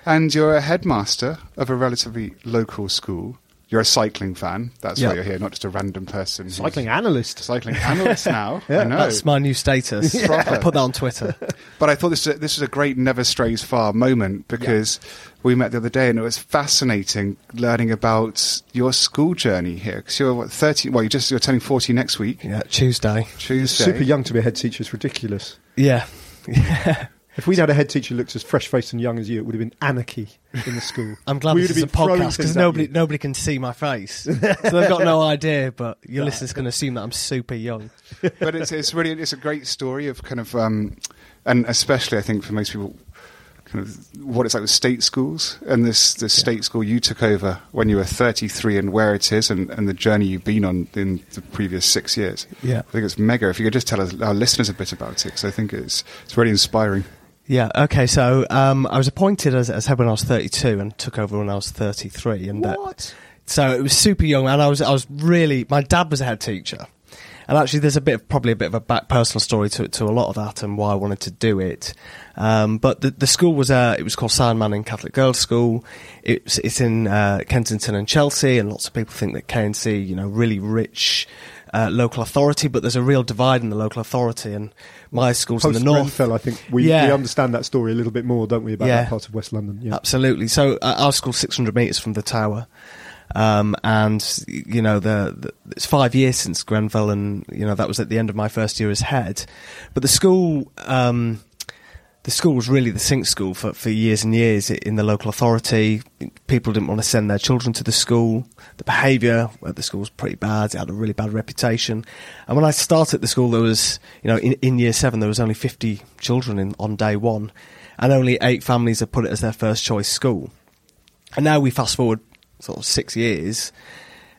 And you're a headmaster of a relatively local school. You're a cycling fan. That's Yeah. why you're here, not just a random person. who's- Cycling analyst. cycling analyst now. [LAUGHS] Yeah. I know. That's my new status. [LAUGHS] I'll put that on Twitter. [LAUGHS] But I thought this was a, this was a great never strays far moment because we met the other day and it was fascinating learning about your school journey here. Because you're what, thirty? Well, you're just you're turning forty next week, Yeah, Tuesday. Tuesday. Super young to be a head teacher is ridiculous. Yeah, yeah. If we'd had a head teacher who looked as fresh faced and young as you, it would have been anarchy in the school. [LAUGHS] I'm glad We this would is a podcast because nobody nobody can see my face, [LAUGHS] so they've got no idea. But your listeners can assume that I'm super young. [LAUGHS] but it's it's really it's a great story of kind of um, and especially I think for most people. Kind of what it's like with state schools and this this state school you took over when you were 33 and where it is and, and the journey you've been on in the previous six years. Yeah. I think it's mega. If you could just tell us, our listeners a bit about it, because I think it's it's really inspiring. Yeah. Okay. So um, I was appointed as, as head when I was 32 and took over when I was 33. And What? so it was super young, and I was I was really my dad was a head teacher, and actually there's a bit of, probably a bit of a back personal story to to a lot of that and why I wanted to do it. Um, but the the school was uh, it was called Sion-Manning Catholic Girls School. It's it's in uh, Kensington and Chelsea, and lots of people think that KNC you know really rich. Uh, local authority, but there's a real divide in the local authority, and my school's in the north. Grenfell, I think we, Yeah. we understand that story a little bit more, don't we, about Yeah. that part of West London? Yeah. Absolutely. So uh, our school's 600 metres from the tower. Um, and you know the, the it's five years since Grenfell, and you know that was at the end of my first year as head. But the school, um, the school was really the sink school for, for years and years in the local authority. People didn't want to send their children to the school. The behaviour at the school was pretty bad. It had a really bad reputation. And when I started the school, there was, you know, in, in year seven, there was only 50 children in, on day one. And only eight families had put it as their first choice school. And now we fast forward sort of six years,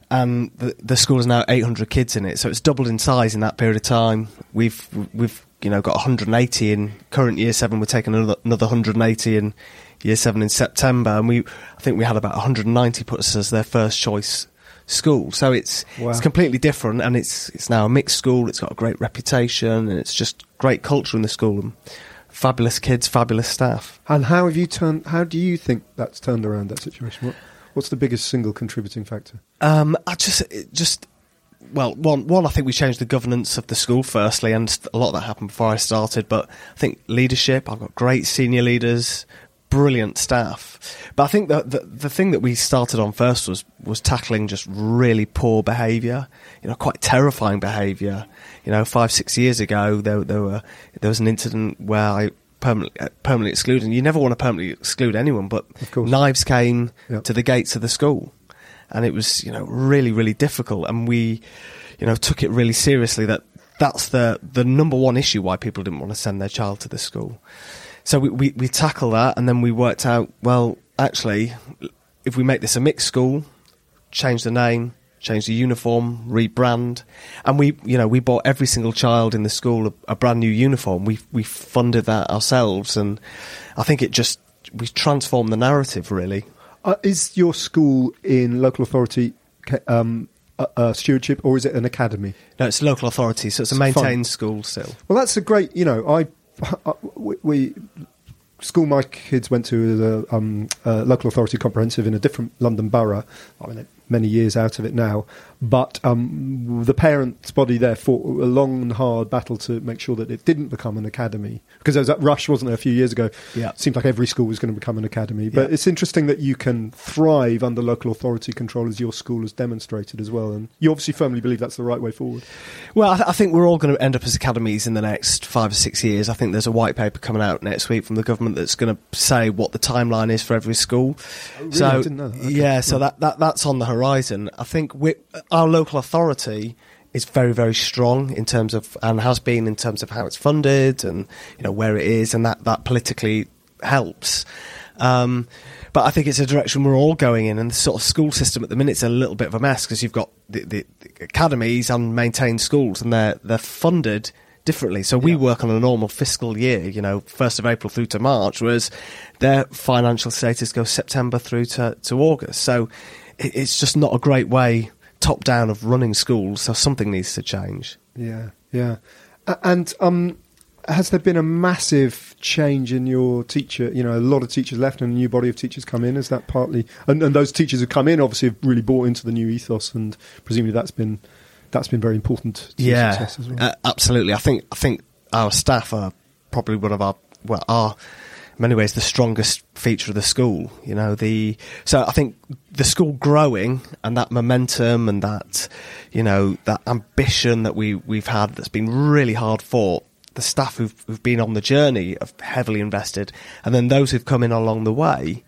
and the, the school is now 800 kids in it. So it's doubled in size in that period of time. We've we've you know got 180 in current year seven. We're taking another, another 180 in year seven in September, and we I think we had about 190 put us as their first choice school. So it's Wow. it's completely different, and it's it's now a mixed school. It's got a great reputation, and it's just great culture in the school. And fabulous kids, fabulous staff. And how have you turned? How do you think that's turned around that situation? What, what's the biggest single contributing factor? Um, I just, it just, well, one, one, I think we changed the governance of the school firstly, and a lot of that happened before I started. But I think leadership. I've got great senior leaders, brilliant staff. But I think that the, the thing that we started on first was was tackling just really poor behaviour. You know, quite terrifying behaviour. You know, five six years ago, there there were there was an incident where I. Permanently, uh, permanently excluded. And you never want to permanently exclude anyone, but knives came Yep. to the gates of the school and it was you know really really difficult. And we you know took it really seriously that that's the the number one issue why people didn't want to send their child to the school. So we we, we tackled that and then we worked out well actually if we make this a mixed school change the name change the uniform rebrand. And we you know we bought every single child in the school a, a brand new uniform. We we funded that ourselves. And i think it just we transformed the narrative really Uh, is your school in local authority um, uh, uh, stewardship, or is it an academy? No, it's local authority, so it's a It's fine. maintained school still. Well, that's a great. You know, I, [LAUGHS] we, we school my kids went to is a, um, a local authority comprehensive in a different London borough. I mean, many years out of it now, but um, the parents' body there fought a long and hard battle to make sure that it didn't become an academy because there was that rush, wasn't there, a few years ago? Yeah. it seemed like every school was going to become an academy. But Yeah. it's interesting that you can thrive under local authority control, as your school has demonstrated as well. And you obviously firmly believe that's the right way forward. Well, I, th- I think we're all going to end up as academies in the next five or six years. I think there's a white paper coming out next week from the government that's going to say what the timeline is for every school. Oh, really? So, I didn't know that. Okay. yeah, so that, that that's on the horizon. I think our local authority is very, very strong in terms of, and has been in terms of how it's funded and you know where it is, and that that politically helps. Um, but I think it's a direction we're all going in, and the sort of school system at the minute is a little bit of a mess because you've got the, the, the academies and maintained schools, and they're they're funded differently. So we work on a normal fiscal year, you know, first of April through to March, whereas their financial status goes September through to to August. So it, it's just not a great way top down of running schools. So something needs to change. Yeah, yeah. And um, has there been a massive change in your teacher? You know, a lot of teachers left and a new body of teachers come in. Is that partly? And, and those teachers who come in obviously have really bought into the new ethos, and presumably that's been that's been very important yeah, success as well. uh, absolutely. I think I think our staff are probably one of our well, in many ways the strongest feature of the school. You know, the so I think the school growing and that momentum and that you know that ambition that we we've had that's been really hard fought. The staff who've, who've been on the journey have heavily invested, and then those who've come in along the way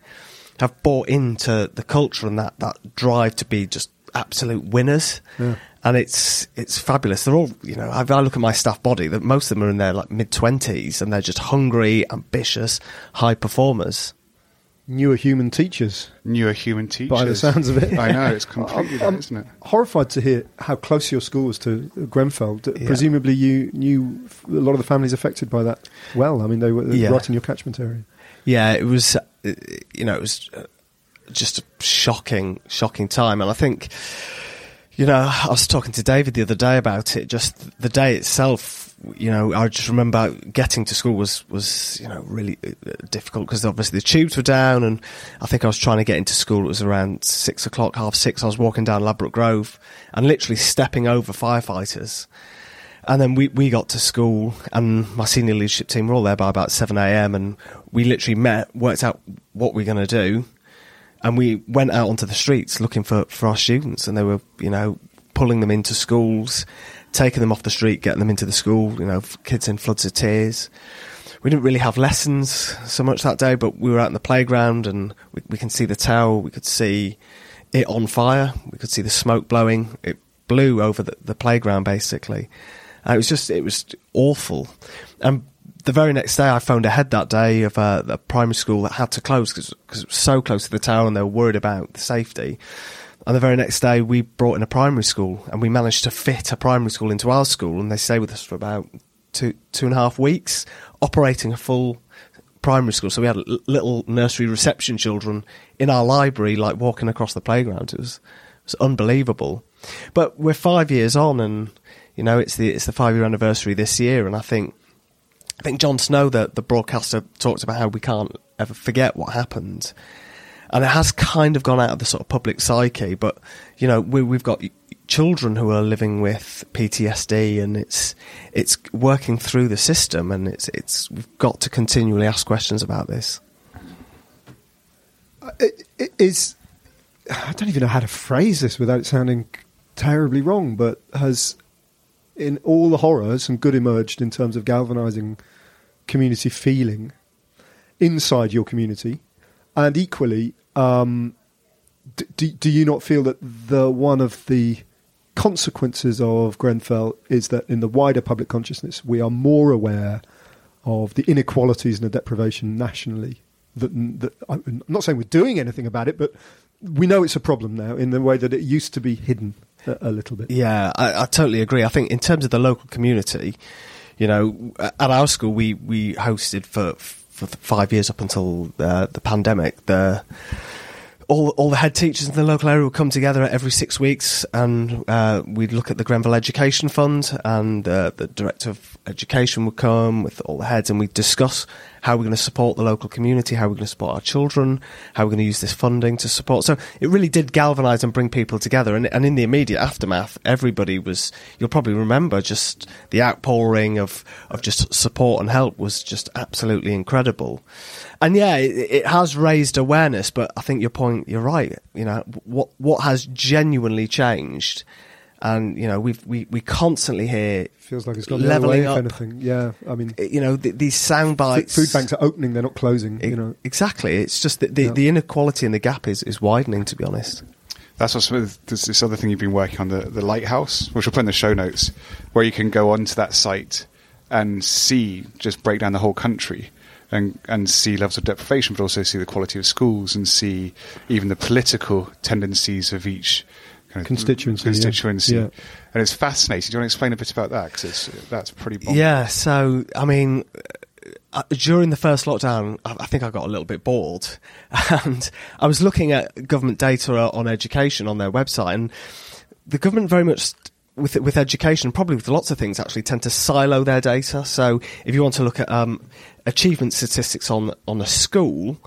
have bought into the culture and that, that drive to be just absolute winners. Yeah. And it's it's fabulous. They're all you know. I, I look at my staff body. That most of them are in their like mid twenties, and they're just hungry, ambitious, high performers. Newer human teachers. Newer human teachers. By the sounds of it. I know, it's completely that, I'm isn't it? Horrified to hear how close your school was to Grenfell. Yeah. Presumably, you knew a lot of the families affected by that. Well, I mean, they were Yeah. right in your catchment area. Yeah, it was. uh, You know, it was uh, just a shocking, shocking time, and I think. You know, I was talking to David the other day about it. Just the day itself, you know, I just remember getting to school was was you know really uh, difficult because obviously the tubes were down, and I think I was trying to get into school. It was around six o'clock, half six. I was walking down Ladbroke Grove and literally stepping over firefighters. And then we, we got to school, and my senior leadership team were all there by about 7 a.m. And we literally met, worked out what we are going to do, and we went out onto the streets looking for, for our students. And they were, you know, pulling them into schools, taking them off the street, getting them into the school, you know, kids in floods of tears. We didn't really have lessons so much that day, but we were out in the playground, and we, we can see the tower, we could see it on fire, we could see the smoke blowing. It blew over the, the playground basically. And it was just, it was awful. And the very next day, I phoned ahead that day of uh, a primary school that had to close because it was so close to the tower and they were worried about the safety. And the very next day, we brought in a primary school and we managed to fit a primary school into our school and they stayed with us for about two two and a half weeks, operating a full primary school. So we had little nursery reception children in our library, like walking across the playground. It was it was unbelievable. But we're five years on, and you know it's the it's the five year anniversary this year, and I think I think Jon Snow, the the broadcaster, talked about how we can't ever forget what happened, and it has kind of gone out of the sort of public psyche. But you know, we, we've got children who are living with PTSD, and it's it's working through the system, and it's it's we've got to continually ask questions about this. Uh, it, it is I don't even know how to phrase this without it sounding terribly wrong, but has in all the horror some good emerged in terms of galvanizing community feeling inside your community, and equally, um, do, do you not feel that the one of the consequences of Grenfell is that in the wider public consciousness we are more aware of the inequalities and the deprivation nationally that, that I'm not saying we're doing anything about it, but we know it's a problem now in the way that it used to be hidden a, little bit. Yeah, I, I totally agree. I think in terms of the local community, you know, at our school we we hosted for for five years up until uh, the pandemic the all all the head teachers in the local area would come together every six weeks, and uh, we'd look at the Grenfell Education Fund, and uh, the director of education would come with all the heads, and we'd discuss how we're going to support the local community, how we're going to support our children, how we're going to use this funding to support. So it really did galvanise and bring people together, and, and in the immediate aftermath, everybody was. You'll probably remember just the outpouring of of just support and help was just absolutely incredible and yeah, it, it, has raised awareness. But I think your point, you're right. You know, what what has genuinely changed, and you know, we we we constantly hear feels like it's gone leveling the up. If anything, yeah. I mean, uh, you know, th- these sound bites. Food banks are opening; they're not closing. you know, exactly. It's just that the, Yeah. the inequality and the gap is is widening. To be honest. That's also there's this other thing you've been working on, the, the lighthouse, which we'll put in the show notes, where you can go onto that site and see, just break down the whole country and, and see levels of deprivation, but also see the quality of schools and see even the political tendencies of each kind of Constituency, constituency. Yeah. And it's fascinating. Do you want to explain a bit about that? Because that's pretty bonkers. Yeah, so I mean, uh, during the first lockdown, I, I think I got a little bit bored, [LAUGHS] and I was looking at government data on education on their website, and the government very much. With with education, probably with lots of things, actually tend to silo their data. So, if you want to look at um, achievement statistics on on a school,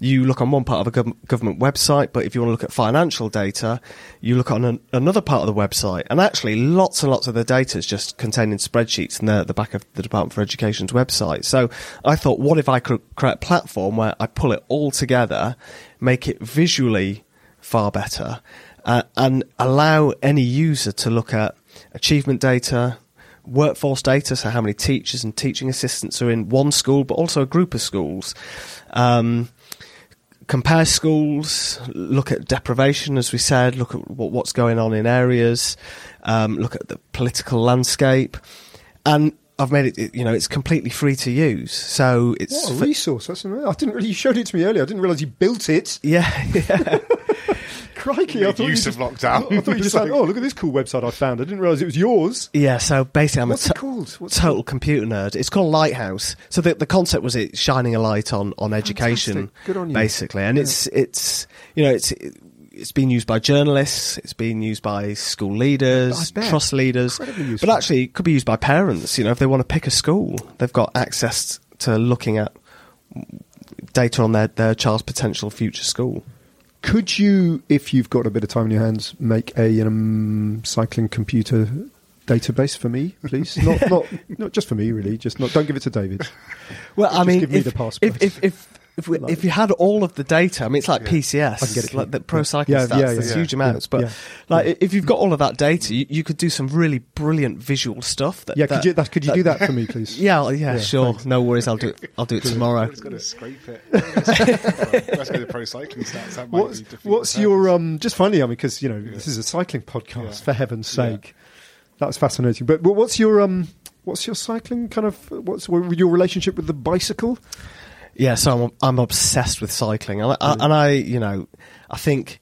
you look on one part of a gov- government website, but if you want to look at financial data, you look on an, another part of the website. And actually, lots and lots of the data is just contained in spreadsheets in the, the back of the Department for Education's website. So I thought, what if I could create a platform where I pull it all together, make it visually far better, uh, and allow any user to look at achievement data, workforce data, so how many teachers and teaching assistants are in one school, but also a group of schools. Um, compare schools, look at deprivation, as we said, look at what, what's going on in areas, um, look at the political landscape, and I've made it. You know, it's completely free to use. So it's what a resource! That's amazing. I didn't really. You showed it to me earlier. I didn't realise you built it. yeah, [LAUGHS] yeah. Crikey! I thought use you of just, lockdown. I thought you just It's said, [LAUGHS] like- "Oh, look at this cool website I found." I didn't realise it was yours. Yeah, so basically, I'm What's a it called? What's it total computer nerd. It's called Lighthouse. So the the concept was it shining a light on on education, Fantastic. Good on you. basically. And it's it's you know it's it's been used by journalists. It's been used by school leaders, I bet. trust leaders, Incredibly but actually it could be used by parents. You know, if they want to pick a school, they've got access to looking at data on their their child's potential future school. Could you, if you've got a bit of time in your hands, make a um, cycling computer database for me, please? [LAUGHS] not, not, not just for me, really. Just not. Don't give it to David. Well, I Just mean, give me if, the password. if if if if, we, if you had all of the data, I mean, it's like PCS, I can get it like the pro cycling Yeah, stats. yeah, there's yeah, huge yeah, amounts, but yeah. like if you've got all of that data, you, you could do some really brilliant visual stuff. That, Yeah, that- could you that, could you do that for me, please? [LAUGHS] Yeah, yeah, Yeah, sure. thanks. No worries. I'll do. it. I'll do it tomorrow. It's got to scrape it. [LAUGHS] Let's go to pro cycling stats. That might What's, be defeat what's your um? Just finally, I mean, because you know this is a cycling podcast. Yeah. For heaven's Yeah. sake, that's fascinating. But, but what's your um? What's your cycling kind of? What's your relationship with the bicycle? Yeah, so I'm I'm obsessed with cycling, and I, I, and I you know I think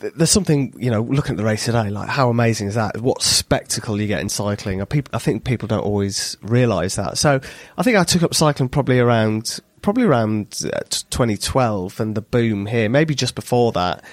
th- there's something you know looking at the race today like how amazing is that? What spectacle you get in cycling? And peop- i think people don't always realize that. So i think i took up cycling probably around probably around uh, 2012 and the boom here maybe just before that.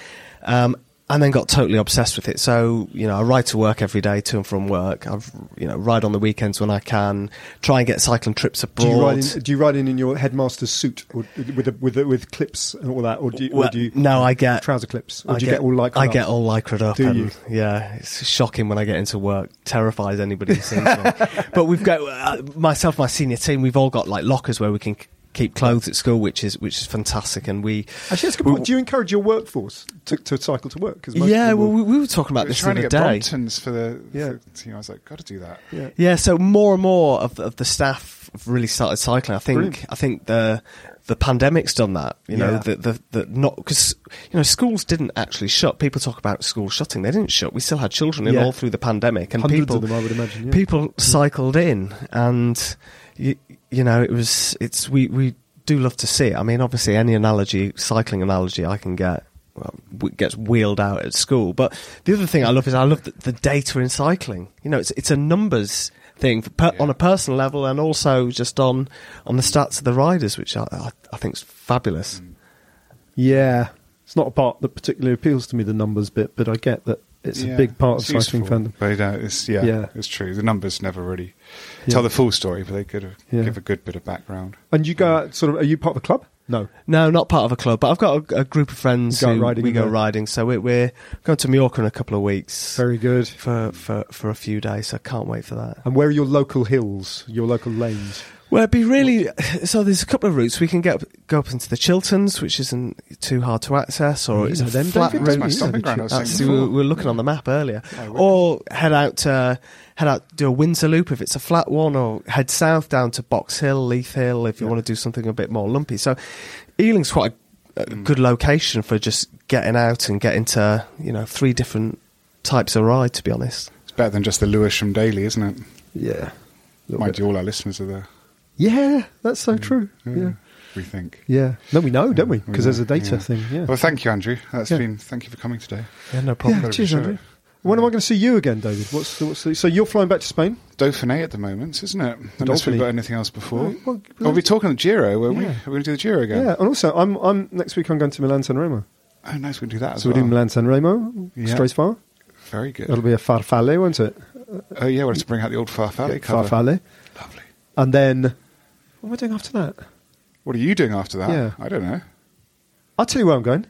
Um, and then got totally obsessed with it. So, you know, I ride to work every day, to and from work. I've, you know, ride on the weekends when I can. Try and get cycling trips abroad. Do you ride in? Do you ride in in your headmaster's suit or with a, with a, with clips and all that, or do you, or do you no, I get trouser clips, or I do you get, all like I get all lycra'd up. Do and, you? Yeah, it's shocking when I get into work. Terrifies anybody who sees me. [LAUGHS] But we've got uh, myself, my senior team. We've all got like lockers where we can keep clothes at school, which is which is fantastic. And we, Actually, that's good we- point. Do you encourage your workforce to, to cycle to work? most yeah, well, we, we were talking about We were this the trying to get day. Bromptons for the, Yeah. for the team. I was like, got to do that. yeah. Yeah, so more and more of, of the staff have really started cycling. I think Brilliant. I think the the pandemic's done that. You know, Yeah. the the, the not because you know schools didn't actually shut. People talk about schools shutting; they didn't shut. We still had children in Yeah. all through the pandemic, and Hundreds people of them, I would imagine. Yeah. people mm. cycled in, and you, you know it was it's we we do love to see it. I mean, obviously, any analogy, cycling analogy, I can get. Well, gets wheeled out at school, but the other thing I love is I love the, the data in cycling. You know, it's it's a numbers thing per, Yeah. on a personal level and also just on on the stats of the riders, which I, I, I think is fabulous. Yeah, it's not a part that particularly appeals to me, the numbers bit, but I get that it's Yeah, a big part of cycling useful, fandom. But uh, it's, yeah, Yeah. it's true. The numbers never really Yeah. tell the full story, but they could Yeah. give a good bit of background. And you go out, sort of, are you part of a club? No. No, not part of a club, but I've got a, a group of friends who riding we go there? riding. So we're, we're going to Mallorca in a couple of weeks Very good. for, for, for a few days. So I can't wait for that. And where are your local hills, your local lanes? Well, it'd be really. So there's a couple of routes we can get up, go up into the Chilterns, which isn't too hard to access, or You it's a them, flat David? route. That's my Yeah, stomping the ground. That's- we were, before. we were looking on the map earlier. Or head out to head out do a Windsor loop if it's a flat one, or head south down to Box Hill, Leith Hill if you Yeah. want to do something a bit more lumpy. So Ealing's quite a, a mm. good location for just getting out and getting to you know three different types of ride. To be honest, It's better than just the Lewisham Daily, isn't it? Yeah. Mind bit. you, all our listeners are there. Yeah, that's so true. Yeah. We think. Yeah. No, we know, don't we? We Because there's a data yeah. thing. Yeah. Well, thank you, Andrew. That's Yeah. been. Thank you for coming today. yeah, no problem. Yeah, Bit of a cheers. Andrew. When am I going to see you again, David? What's the, what's the, so you're flying back to Spain? Dauphiné at the moment, isn't it? Unless we've got anything else before. Well, well, Well, we're talking the Giro, won't we? Yeah. We're going to do the Giro again. Yeah, and also I'm I'm next week I'm going to Milan San Remo. Oh, nice. We can do that as So we're doing Milan San Remo, Yeah. straight far. Very good. It'll be a farfalle, won't it? Oh yeah, we'll have to bring out the old Farfalle Yeah, farfalle. Lovely. And then what am I doing after that? What are you doing after that? Yeah. I don't know. I'll tell you where I'm going.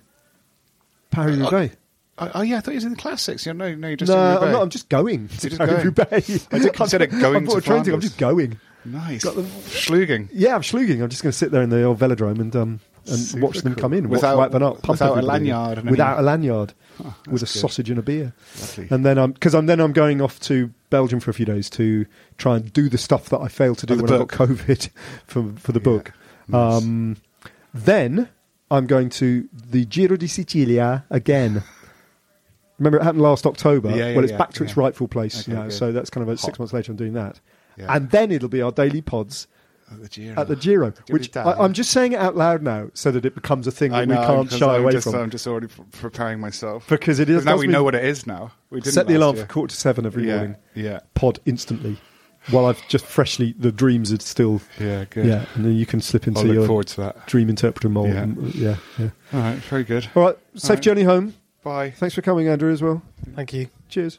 Paris Roubaix. Oh, oh, yeah, I thought you was in the classics. Yeah, no, no, you're just No, in I'm not. I'm just going. to You're just Paris. Roubaix. I did [LAUGHS] consider going I bought to a train ticket. I'm just going. Nice. Got the- Schluging. Yeah, I'm schluging. I'm just going to sit there in the old velodrome and um and Super watch them cool. come in. Without- wipe them up, pump without a lanyard and Without a lanyard. Oh, with a good. sausage and a beer. Lovely. And then I'm because I'm then I'm going off to Belgium for a few days to try and do the stuff that I failed to do Oh, when book. I got COVID [LAUGHS] for for the Yeah. book. Nice. Um, then I'm going to the Giro di Sicilia again. Remember, it happened last October. Yeah, yeah, well, it's yeah, back to its rightful place Okay, now. So that's kind of six months later. I'm doing that, Yeah. and then it'll be our daily pods At the Giro. at the Giro, Give which I, I'm just saying it out loud now, so that it becomes a thing that know, we can't shy I'm away just, from. I'm just already preparing myself. because it is. now we mean- know what it is now. We didn't Set the alarm year. for quarter to seven every yeah, morning. Yeah, Pod instantly. While I've just freshly, the dreams are still. yeah, good. Yeah, and then you can slip into I'll look your forward to that. dream interpreter mold. Yeah. and- yeah, yeah. All right, very good. All right, safe right. journey home. Bye. Thanks for coming, Andrew, as well. Thank you. Cheers.